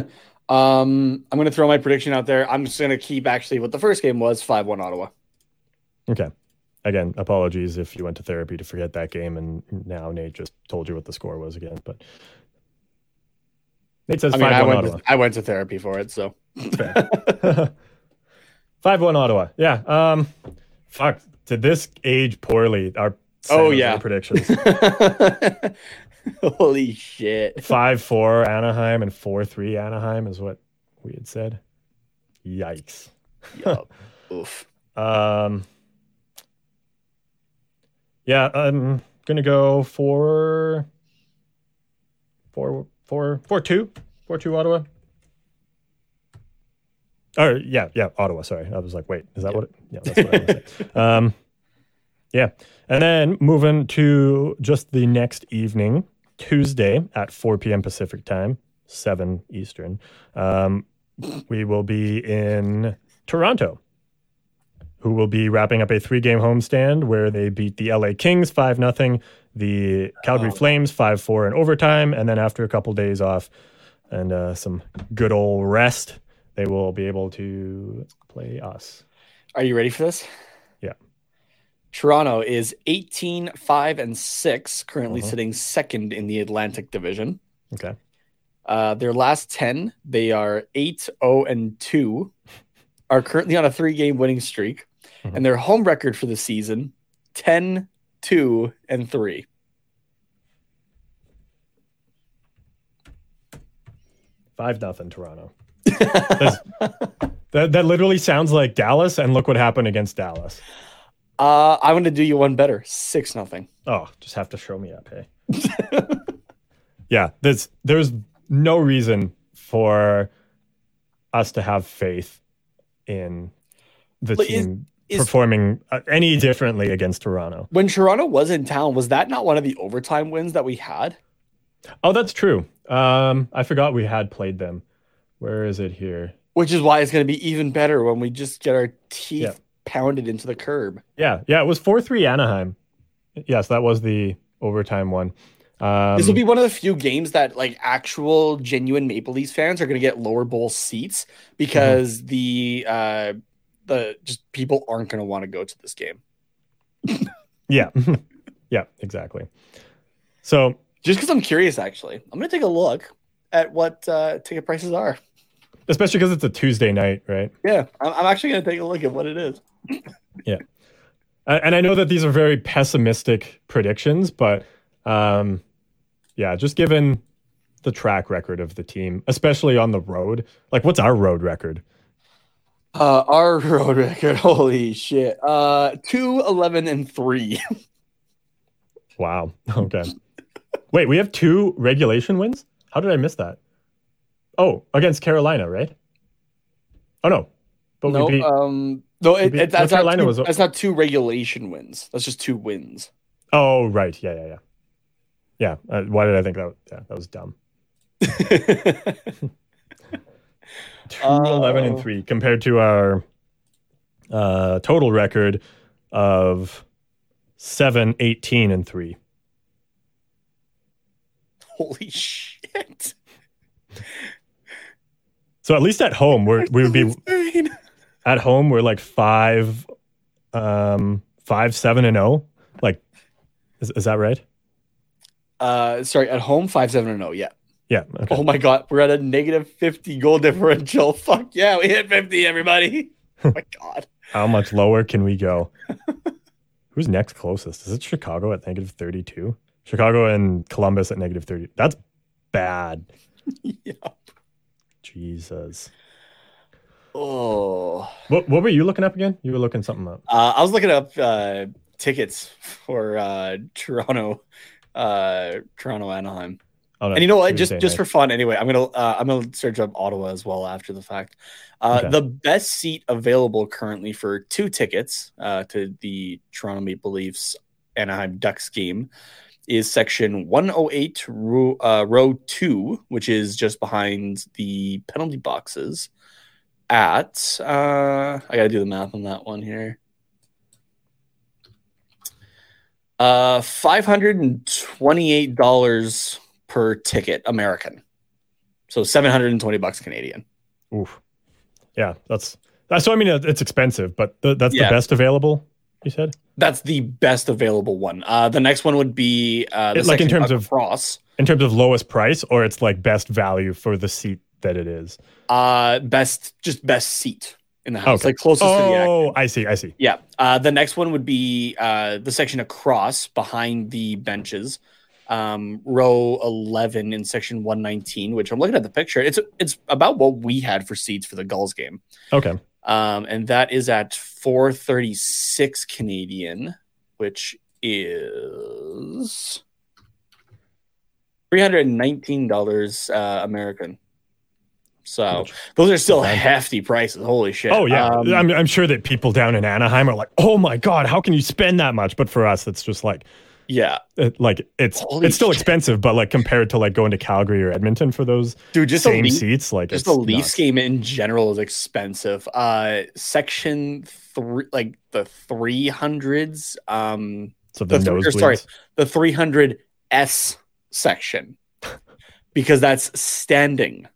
um, I'm going to throw my prediction out there. I'm just going to keep actually what the first game was five one Ottawa. okay. Again, apologies if you went to therapy to forget that game and now Nate just told you what the score was again. But Nate says I mean, five one went Ottawa. to, I went to therapy for it. So Five one Ottawa. Yeah. Um, fuck. Did this age poorly? Our Oh, yeah. predictions. holy shit. five four Anaheim and four three Anaheim is what we had said. Yikes. Yup. Oof. Um. Yeah, I'm gonna go for four four four two four two Ottawa. Or yeah, yeah, Ottawa. Sorry, I was like, wait, is that what? It, yeah, that's what I was saying. Um, yeah, and then moving to just the next evening, Tuesday at 4 p.m. Pacific time, 7 Eastern. Um, we will be in Toronto, who will be wrapping up a three-game homestand where they beat the LA Kings 5 0 the Calgary Flames 5 4 in overtime, and then after a couple days off and uh, some good old rest, they will be able to play us. Are you ready for this? Toronto is 18, 5, and 6, currently Uh-huh. sitting second in the Atlantic Division. Okay. Uh, their last 10, they are 8, 0, and 2, are currently on a three game winning streak. Mhm. And their home record for the season 10, 2, and 3. Five nothing Toronto. That that literally sounds like Dallas, and look what happened against Dallas. Uh, I'm going to do you one better 6 nothing. Oh, just have to show me up, hey. yeah, there's there's no reason for us to have faith in the team is- performing uh, any differently against Toronto. When Toronto was in town, was that not one of the overtime wins that we had? Oh, that's true. Um, I forgot we had played them. Where is it here? Which is why it's going to be even better when we just get our teeth Yeah. Pounded into the curb. Yeah, yeah, it was four three Anaheim. Yes, that was the overtime one. Um, this will be one of the few games that like actual genuine Maple Leafs fans are going to get lower bowl seats because the uh the just people aren't going to want to go to this game yeah, yeah, exactly. So just because I'm curious. Actually, I'm going to take a look at what uh, ticket prices are. Especially because it's a Tuesday night, right? Yeah, I'm, I'm actually gonna take a look at what it is. Yeah. And I know that these are very pessimistic predictions, but um, yeah, just given the track record of the team, especially on the road, like what's our road record? Uh, our road record, holy shit, uh, two eleven and three. Wow. Okay. Wait, we have two regulation wins? How did I miss that? Oh, against Carolina, right? Oh no. But no, beat um, no, it, beat- it, that's, not two, was- that's not two regulation wins. That's just two wins. Oh, right. Yeah, yeah, yeah. Yeah. Uh, why did I think that? Yeah, that was dumb. Two eleven and three compared to our uh, total record of seven eighteen and three. Holy shit! So at least at home, we're we would be at home. We're like five, um, five seven and zero. Like, is, is that right? Uh, sorry, at home five seven and zero. Yeah. Yeah. Okay. Oh my god, we're at a negative fifty goal differential. Fuck yeah, we hit fifty, everybody. Oh my god. How much lower can we go? Who's next closest? Is it Chicago at negative 32? Chicago and Columbus at negative 30. That's bad. yeah. Jesus. Oh. What, what were you looking up again? You were looking something up. Uh, I was looking up uh, tickets for uh, Toronto, uh, Toronto Anaheim. Oh, and you know what? Just Tuesday just night. for fun, anyway. I'm gonna uh, I'm gonna search up Ottawa as well after the fact. Uh, Okay. The best seat available currently for two tickets uh, to the Toronto Maple Leafs Anaheim Ducks game is section 108 row, uh, row two, which is just behind the penalty boxes. At uh, I gotta do the math on that one here. Uh, five hundred and twenty-eight dollars per ticket, American. So seven hundred and twenty bucks Canadian. Oof. Yeah, that's, that's so I mean, it's expensive, but th- that's Yeah. the best available, you said? That's the best available one. Uh, the next one would be uh, the It- like in terms of- across. In terms of lowest price, or it's like best value for the seat that it is? Uh, best, just best seat in the house, Okay. like closest to the action. Oh, I see. I see. Yeah. Uh, the next one would be uh, the section across behind the benches, um, row 11 in section 119, which I'm looking at the picture. It's it's about what we had for seats for the Gulls game. Okay. Um, and that is at 436 Canadian, which is $319 uh, American. So those are still hefty prices. Holy shit. Oh yeah, Um, I'm, I'm sure that people down in Anaheim are like, "Oh my god, how can you spend that much?" But for us, it's just like, yeah. it, like it's Holy it's still shit. expensive, but like compared to like going to Calgary or Edmonton for those Dude, just same Leaf- seats, like just the Leafs nuts. game in general is expensive. Uh, section three, like the three hundreds, um, So the the th- sorry, the three hundred S section, because that's standing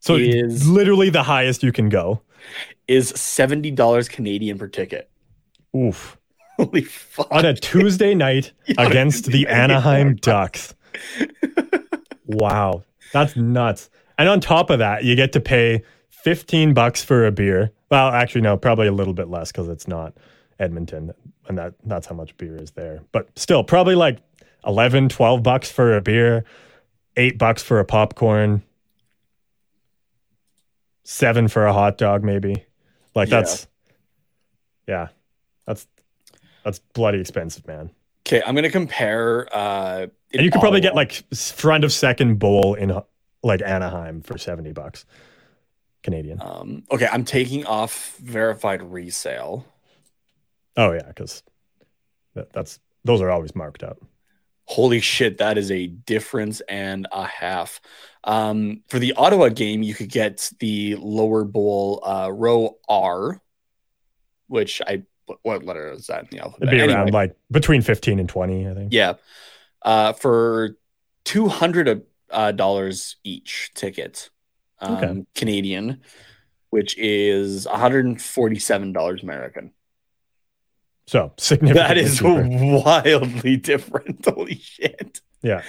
so is- literally the highest you can go. is seventy dollars Canadian per ticket. Oof. Holy fuck! On a Tuesday night against Tuesday the night. Anaheim Ducks. wow, that's nuts. And on top of that, you get to pay 15 bucks for a beer. Well, actually no, probably a little bit less cuz it's not Edmonton and that that's how much beer is there. But still, probably like 11, 12 bucks for a beer, 8 bucks for a popcorn, 7 for a hot dog maybe. Like Yeah. that's yeah. That's that's bloody expensive, man. Okay, I'm gonna compare. Uh, And you could probably get like front of second bowl in like Anaheim for 70 bucks Canadian. Um, okay, I'm taking off verified resale. Oh yeah, because that, that's those are always marked up. Holy shit, that is a difference and a half. Um, for the Ottawa game, you could get the lower bowl uh, row R, which I what- letter is that in the alphabet? It'd be Anyway, around like between 15 and 20, I think. yeah, uh, for two hundred uh, dollars each ticket, um, Okay. Canadian, which is one hundred and forty-seven dollars American. So significantly That is wildly different. Holy shit. Yeah.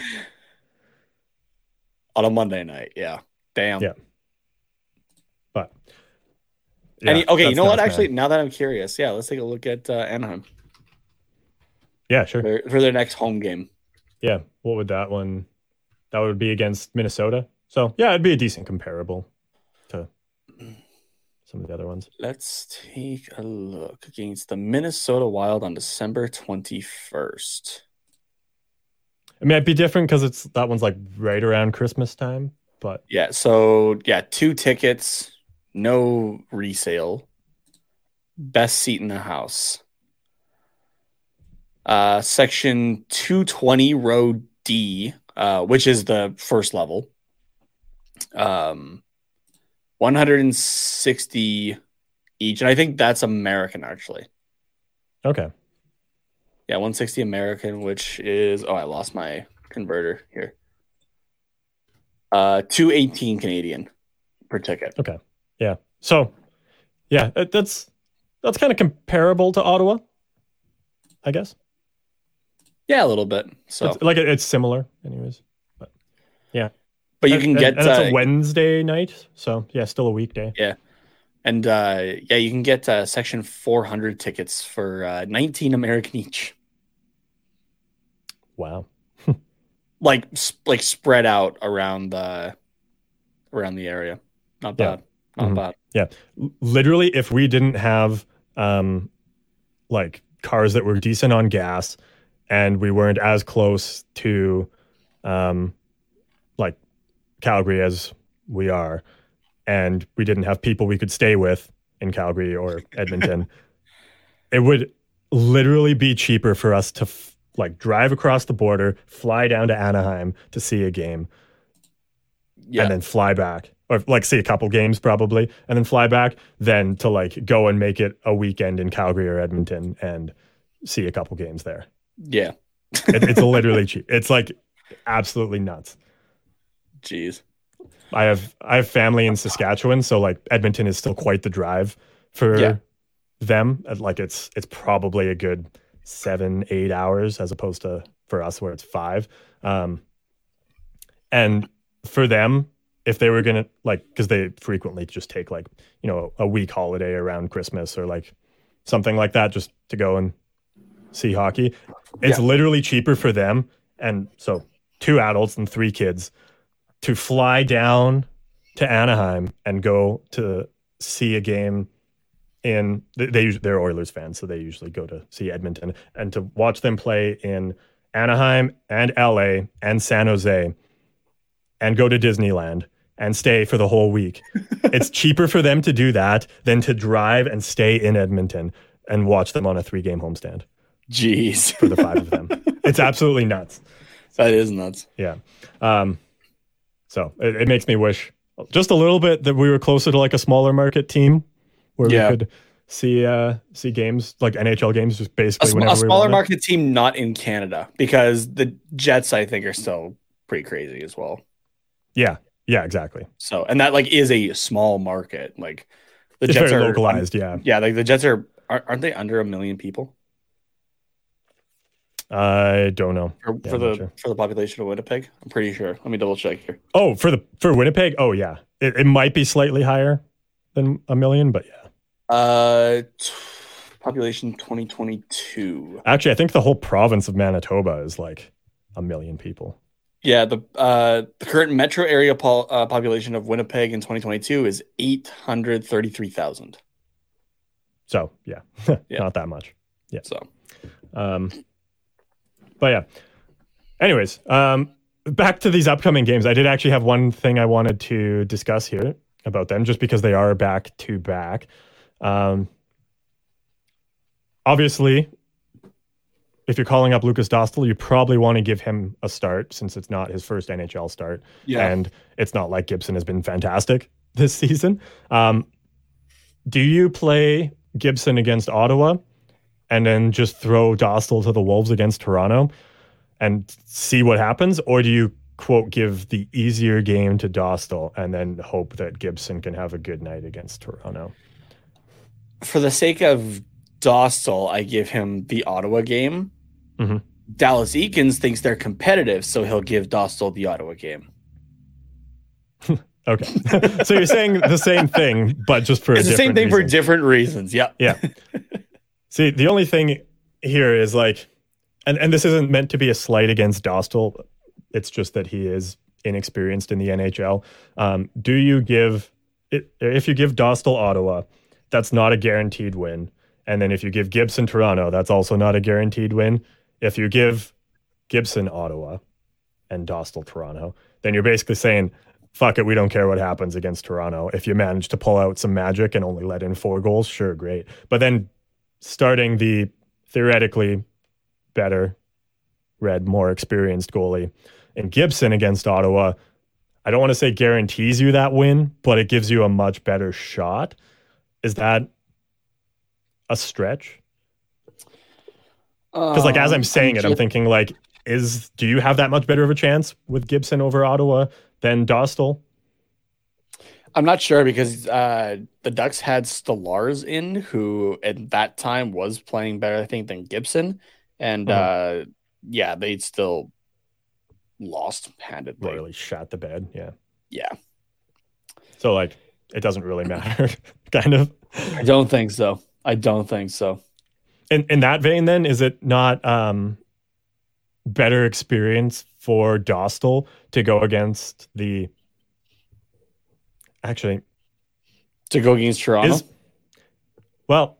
On a Monday night. Yeah. Damn. Yeah. But Any, okay, you know what? Actually, man. now that I'm curious, yeah, let's take a look at uh, Anaheim yeah, sure. for, for their next home game. Yeah, what would that one? That would be against Minnesota. So yeah, it'd be a decent comparable to some of the other ones. Let's take a look against the Minnesota Wild on December 21st. I mean, it'd be different because it's that one's like right around Christmas time. But Yeah, so yeah, two tickets, no resale. Best seat in the house. Uh section 220 row D, uh, which is the first level. Um 160 each. And I think that's American actually. okay, Yeah, 160 American, which is oh, I lost my converter here. Uh 218 Canadian per ticket. okay, yeah. So yeah, that's that's kind of comparable to Ottawa, I guess. Yeah, a little bit. So, It's, like it's similar, anyways. but you can and- get and it's uh, a Wednesday night, so yeah, still a weekday. Yeah, and uh, yeah, you can get uh, section 400 tickets for uh, 19 American each, Wow. like s- like spread out around the around the area. Not Yeah. bad. Not Mhm. bad. Yeah, Literally, if we didn't have um, like cars that were decent on gas, and we weren't as close to um, Calgary as we are, and we didn't have people we could stay with in Calgary or Edmonton, it would literally be cheaper for us to f- like drive across the border, fly down to Anaheim to see a game, Yeah. and then fly back or like see a couple games probably and then fly back then to like go and make it a weekend in calgary or edmonton and see a couple games there yeah. it, it's literally cheap it's like absolutely nuts Jeez. i have i have family in saskatchewan so like edmonton is still quite the drive for Yeah. them. And, like it's it's probably a good seven eight hours as opposed to for us where it's five. Um and for them if they were gonna like because they frequently just take like you know a week holiday around christmas or like something like that just to go and see hockey. It's literally cheaper for them and so two adults and three kids to fly down to anaheim and go to see a game in they, they're oilers fans so they usually go to see edmonton and to watch them play in anaheim and la and san jose and go to Disneyland and stay for the whole week. it's cheaper for them to do that than to drive and stay in Edmonton and watch them on a three game homestand Jeez. for the five of them. It's absolutely nuts. that is nuts. Yeah. Um, so it, it makes me wish just a little bit that we were closer to like a smaller market team where Yeah. we could see uh see games like NHL games just A, basically sm- whenever a smaller wanted. market team not in Canada because the Jets, I think, are still pretty crazy as well. Yeah. Yeah, exactly. So, and that like is a small market. Like the It's Jets are localized, yeah. Yeah, like the Jets are aren't they under a million people I don't know. for, Yeah, for the sure. for the population of Winnipeg? I'm pretty sure. Let me double check here. Oh, for the for Winnipeg? Oh yeah. It, it might be slightly higher than a million, but yeah. Uh, t- population 2022. Actually, I think the whole province of Manitoba is like a million people. Yeah, the uh the current metro area pol- uh, population of Winnipeg in 2022 is 833,000. So yeah, Yeah. not that much. Yeah. So Um, but yeah. Anyways, um, back to these upcoming games. I did actually have one thing I wanted to discuss here about them, just because they are back to back. Um, obviously, if you're calling up Lukáš Dostál, you probably want to give him a start since it's not his first NHL start, and it's not like Gibson has been fantastic this season. Um, do you play Gibson against Ottawa? And then just throw Dostál to the Wolves against Toronto and see what happens? Or do you, quote, give the easier game to Dostál and then hope that Gibson can have a good night against Toronto? for the sake of Dostál, I give him the Ottawa game. Mhm. Dallas Eakins thinks they're competitive, so he'll give Dostál the Ottawa game. Okay. so you're saying the same thing, but just for It's the same thing for different reasons. Yeah. Yeah. See, the only thing here is like, and, and this isn't meant to be a slight against Dostál. It's just that he is inexperienced in the NHL. Um, do you give, if you give Dostál Ottawa, that's not a guaranteed win. And then if you give Gibson Toronto, that's also not a guaranteed win. If you give Gibson Ottawa and Dostál Toronto, then you're basically saying, fuck it, we don't care what happens against Toronto. If you manage to pull out some magic and only let in four goals, sure, great. But then starting the theoretically better, red, more experienced goalie and Gibson against Ottawa, I don't want to say guarantees you that win, but it gives you a much better shot. Is that a stretch? Because like as I'm Um, saying it, I'm thinking like, is do you have that much better of a chance with Gibson over Ottawa than Dostál? I'm not sure because uh, the Ducks had Stolarz in, who at that time was playing better, I think, than Gibson, and uh, yeah, they still lost handedly. Royally shot the bed. Yeah. Yeah, So like it doesn't really matter, kind of. I don't think so. I don't think so. In in that vein, then is it not um better experience for Dostál to go against the actually To go against Toronto, is well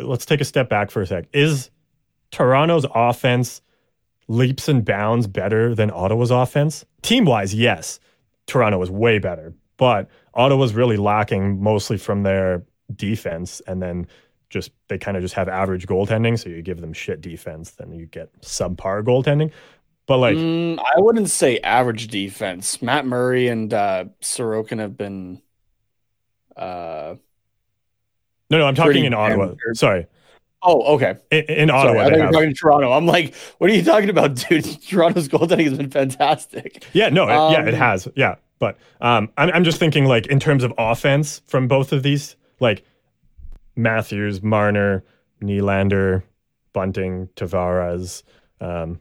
let's take a step back for a sec. Is Toronto's offense leaps and bounds better than Ottawa's offense? Team wise, yes. Toronto is way better, but Ottawa's really lacking mostly from their defense and then just they kind of just have average goaltending. So you give them shit defense, then you get subpar goaltending. But like Mm, I wouldn't say average defense. Matt Murray and uh, Sorokin have been. Uh, no, no, I'm talking in Ottawa. damn- Sorry. oh, okay. In, in Sorry, Ottawa, I you were have- talking Toronto. I'm like, what are you talking about, dude? Toronto's goaltending has been fantastic. Yeah, no, it, yeah, it Um, has. Yeah, but um, I'm I'm just thinking like in terms of offense from both of these, like Matthews, Marner, Nylander, Bunting, Tavares, um,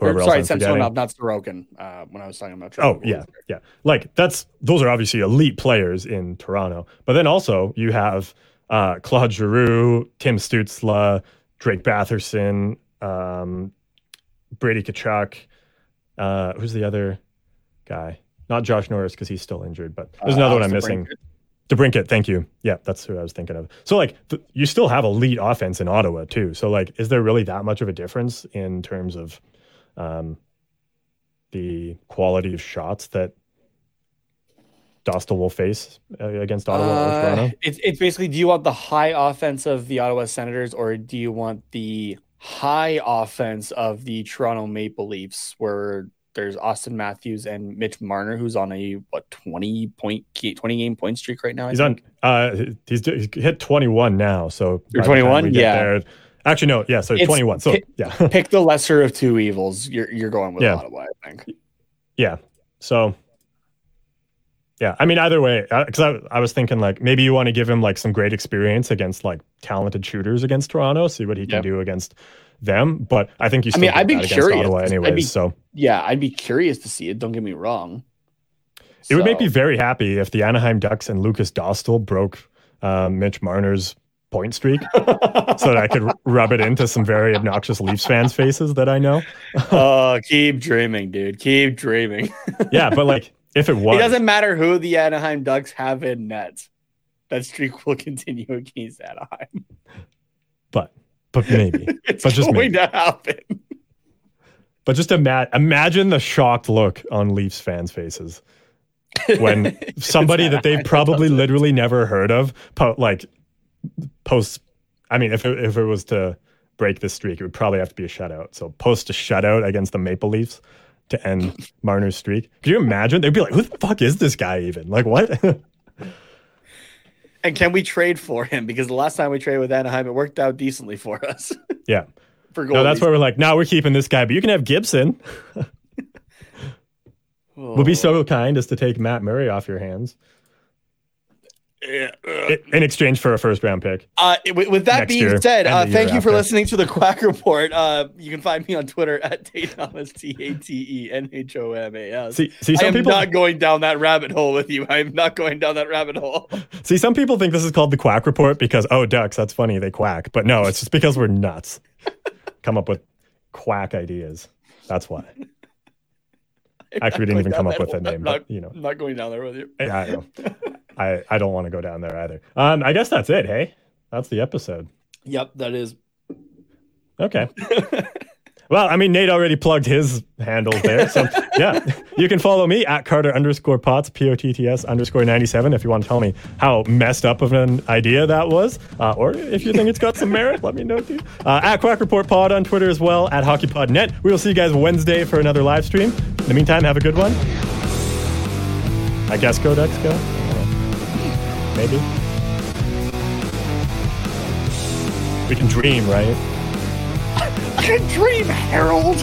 whoever sorry, else I'm forgetting. Samsonov, not Sorokin. Uh, when I was talking about Oh yeah, yeah. Like that's those are obviously elite players in Toronto. But then also you have uh, Claude Giroux, Tim Stützle, Drake Batherson, um, Brady Tkachuk. Uh, who's the other guy? Not Josh Norris because he's still injured, but there's Uh, another one I'm missing. DeBrincat, thank you. Yeah, that's who I was thinking of. So like th- you still have elite offense in Ottawa too. So like is there really that much of a difference in terms of um, the quality of shots that Dostál will face uh, against Ottawa Uh, Toronto? it's, it's basically do you want the high offense of the Ottawa Senators or do you want the high offense of the Toronto Maple Leafs where there's Auston Matthews and Mitch Marner who's on a what 20 point 20 game point streak right now I He's think? on. Uh, he's, he's hit 21 now. So You're by the time 21? Yeah. there- actually, no. Yeah. So It's 21. So pi- yeah, pick the lesser of two evils you're you're going with Yeah. Ottawa I think yeah. So yeah. I mean, either way, because I, I was thinking like maybe you want to give him like some great experience against like talented shooters against Toronto, see what he can Yeah. do against them. But I think you I mean, I'd be curious. Ottawa anyways. be- so yeah I'd be curious to see it don't get me wrong It would make me very happy if the Anaheim Ducks and Lukáš Dostál broke um, Mitch Marner's point streak so that I could rub it into some very obnoxious Leafs fans' faces that I know. oh keep dreaming dude keep dreaming Yeah, but like if it was, It doesn't matter who the Anaheim Ducks have in net. That streak will continue against Anaheim. but but maybe, It's but just going maybe. to happen. But just ima- imagine the shocked look on Leafs fans' faces when somebody that they've probably literally never heard of, po- like post. I mean, if it, if it was to break this streak, it would probably have to be a shutout. So post a shutout against the Maple Leafs to end Marner's streak. Could you imagine? They'd be like, "Who the fuck is this guy even? Like what?" And can we trade for him? Because the last time we traded with Anaheim, it worked out decently for us. yeah. for No, that's goalies. where we're like, "No, we're keeping this guy, but you can have Gibson." We'll be Oh. so kind as to take Matt Murray off your hands. In exchange for a first round pick. Uh, with, that Next being said, uh, thank you for after. listening to the Quack Report. Uh, you can find me on Twitter at Tate Thomas, T A T E N H O M A S. See, see, I some am people not going down that rabbit hole with you. I am not going down that rabbit hole. see some people think this is called the Quack Report because oh, ducks, that's funny, they quack. But no, it's just because we're nuts. Come up with quack ideas. That's why. Actually, we didn't even come up with a name, not, but you know. I'm not going down there with you. Yeah, I know. I, I don't want to go down there either. Um, I guess that's it. Hey, that's the episode. Yep, that is. Okay. well, I mean, Nate already plugged his handle there. So, yeah, you can follow me at Carter underscore Potts, P O T T S underscore 97, if you want to tell me how messed up of an idea that was. Uh, or if you think it's got some merit, let me know too. Uh, at Quack Report Pod on Twitter as well, at HockeyPodNet. We will see you guys Wednesday for another live stream. In the meantime, have a good one. I guess go Ducks go. Maybe. We can dream, right? I can dream, Harold.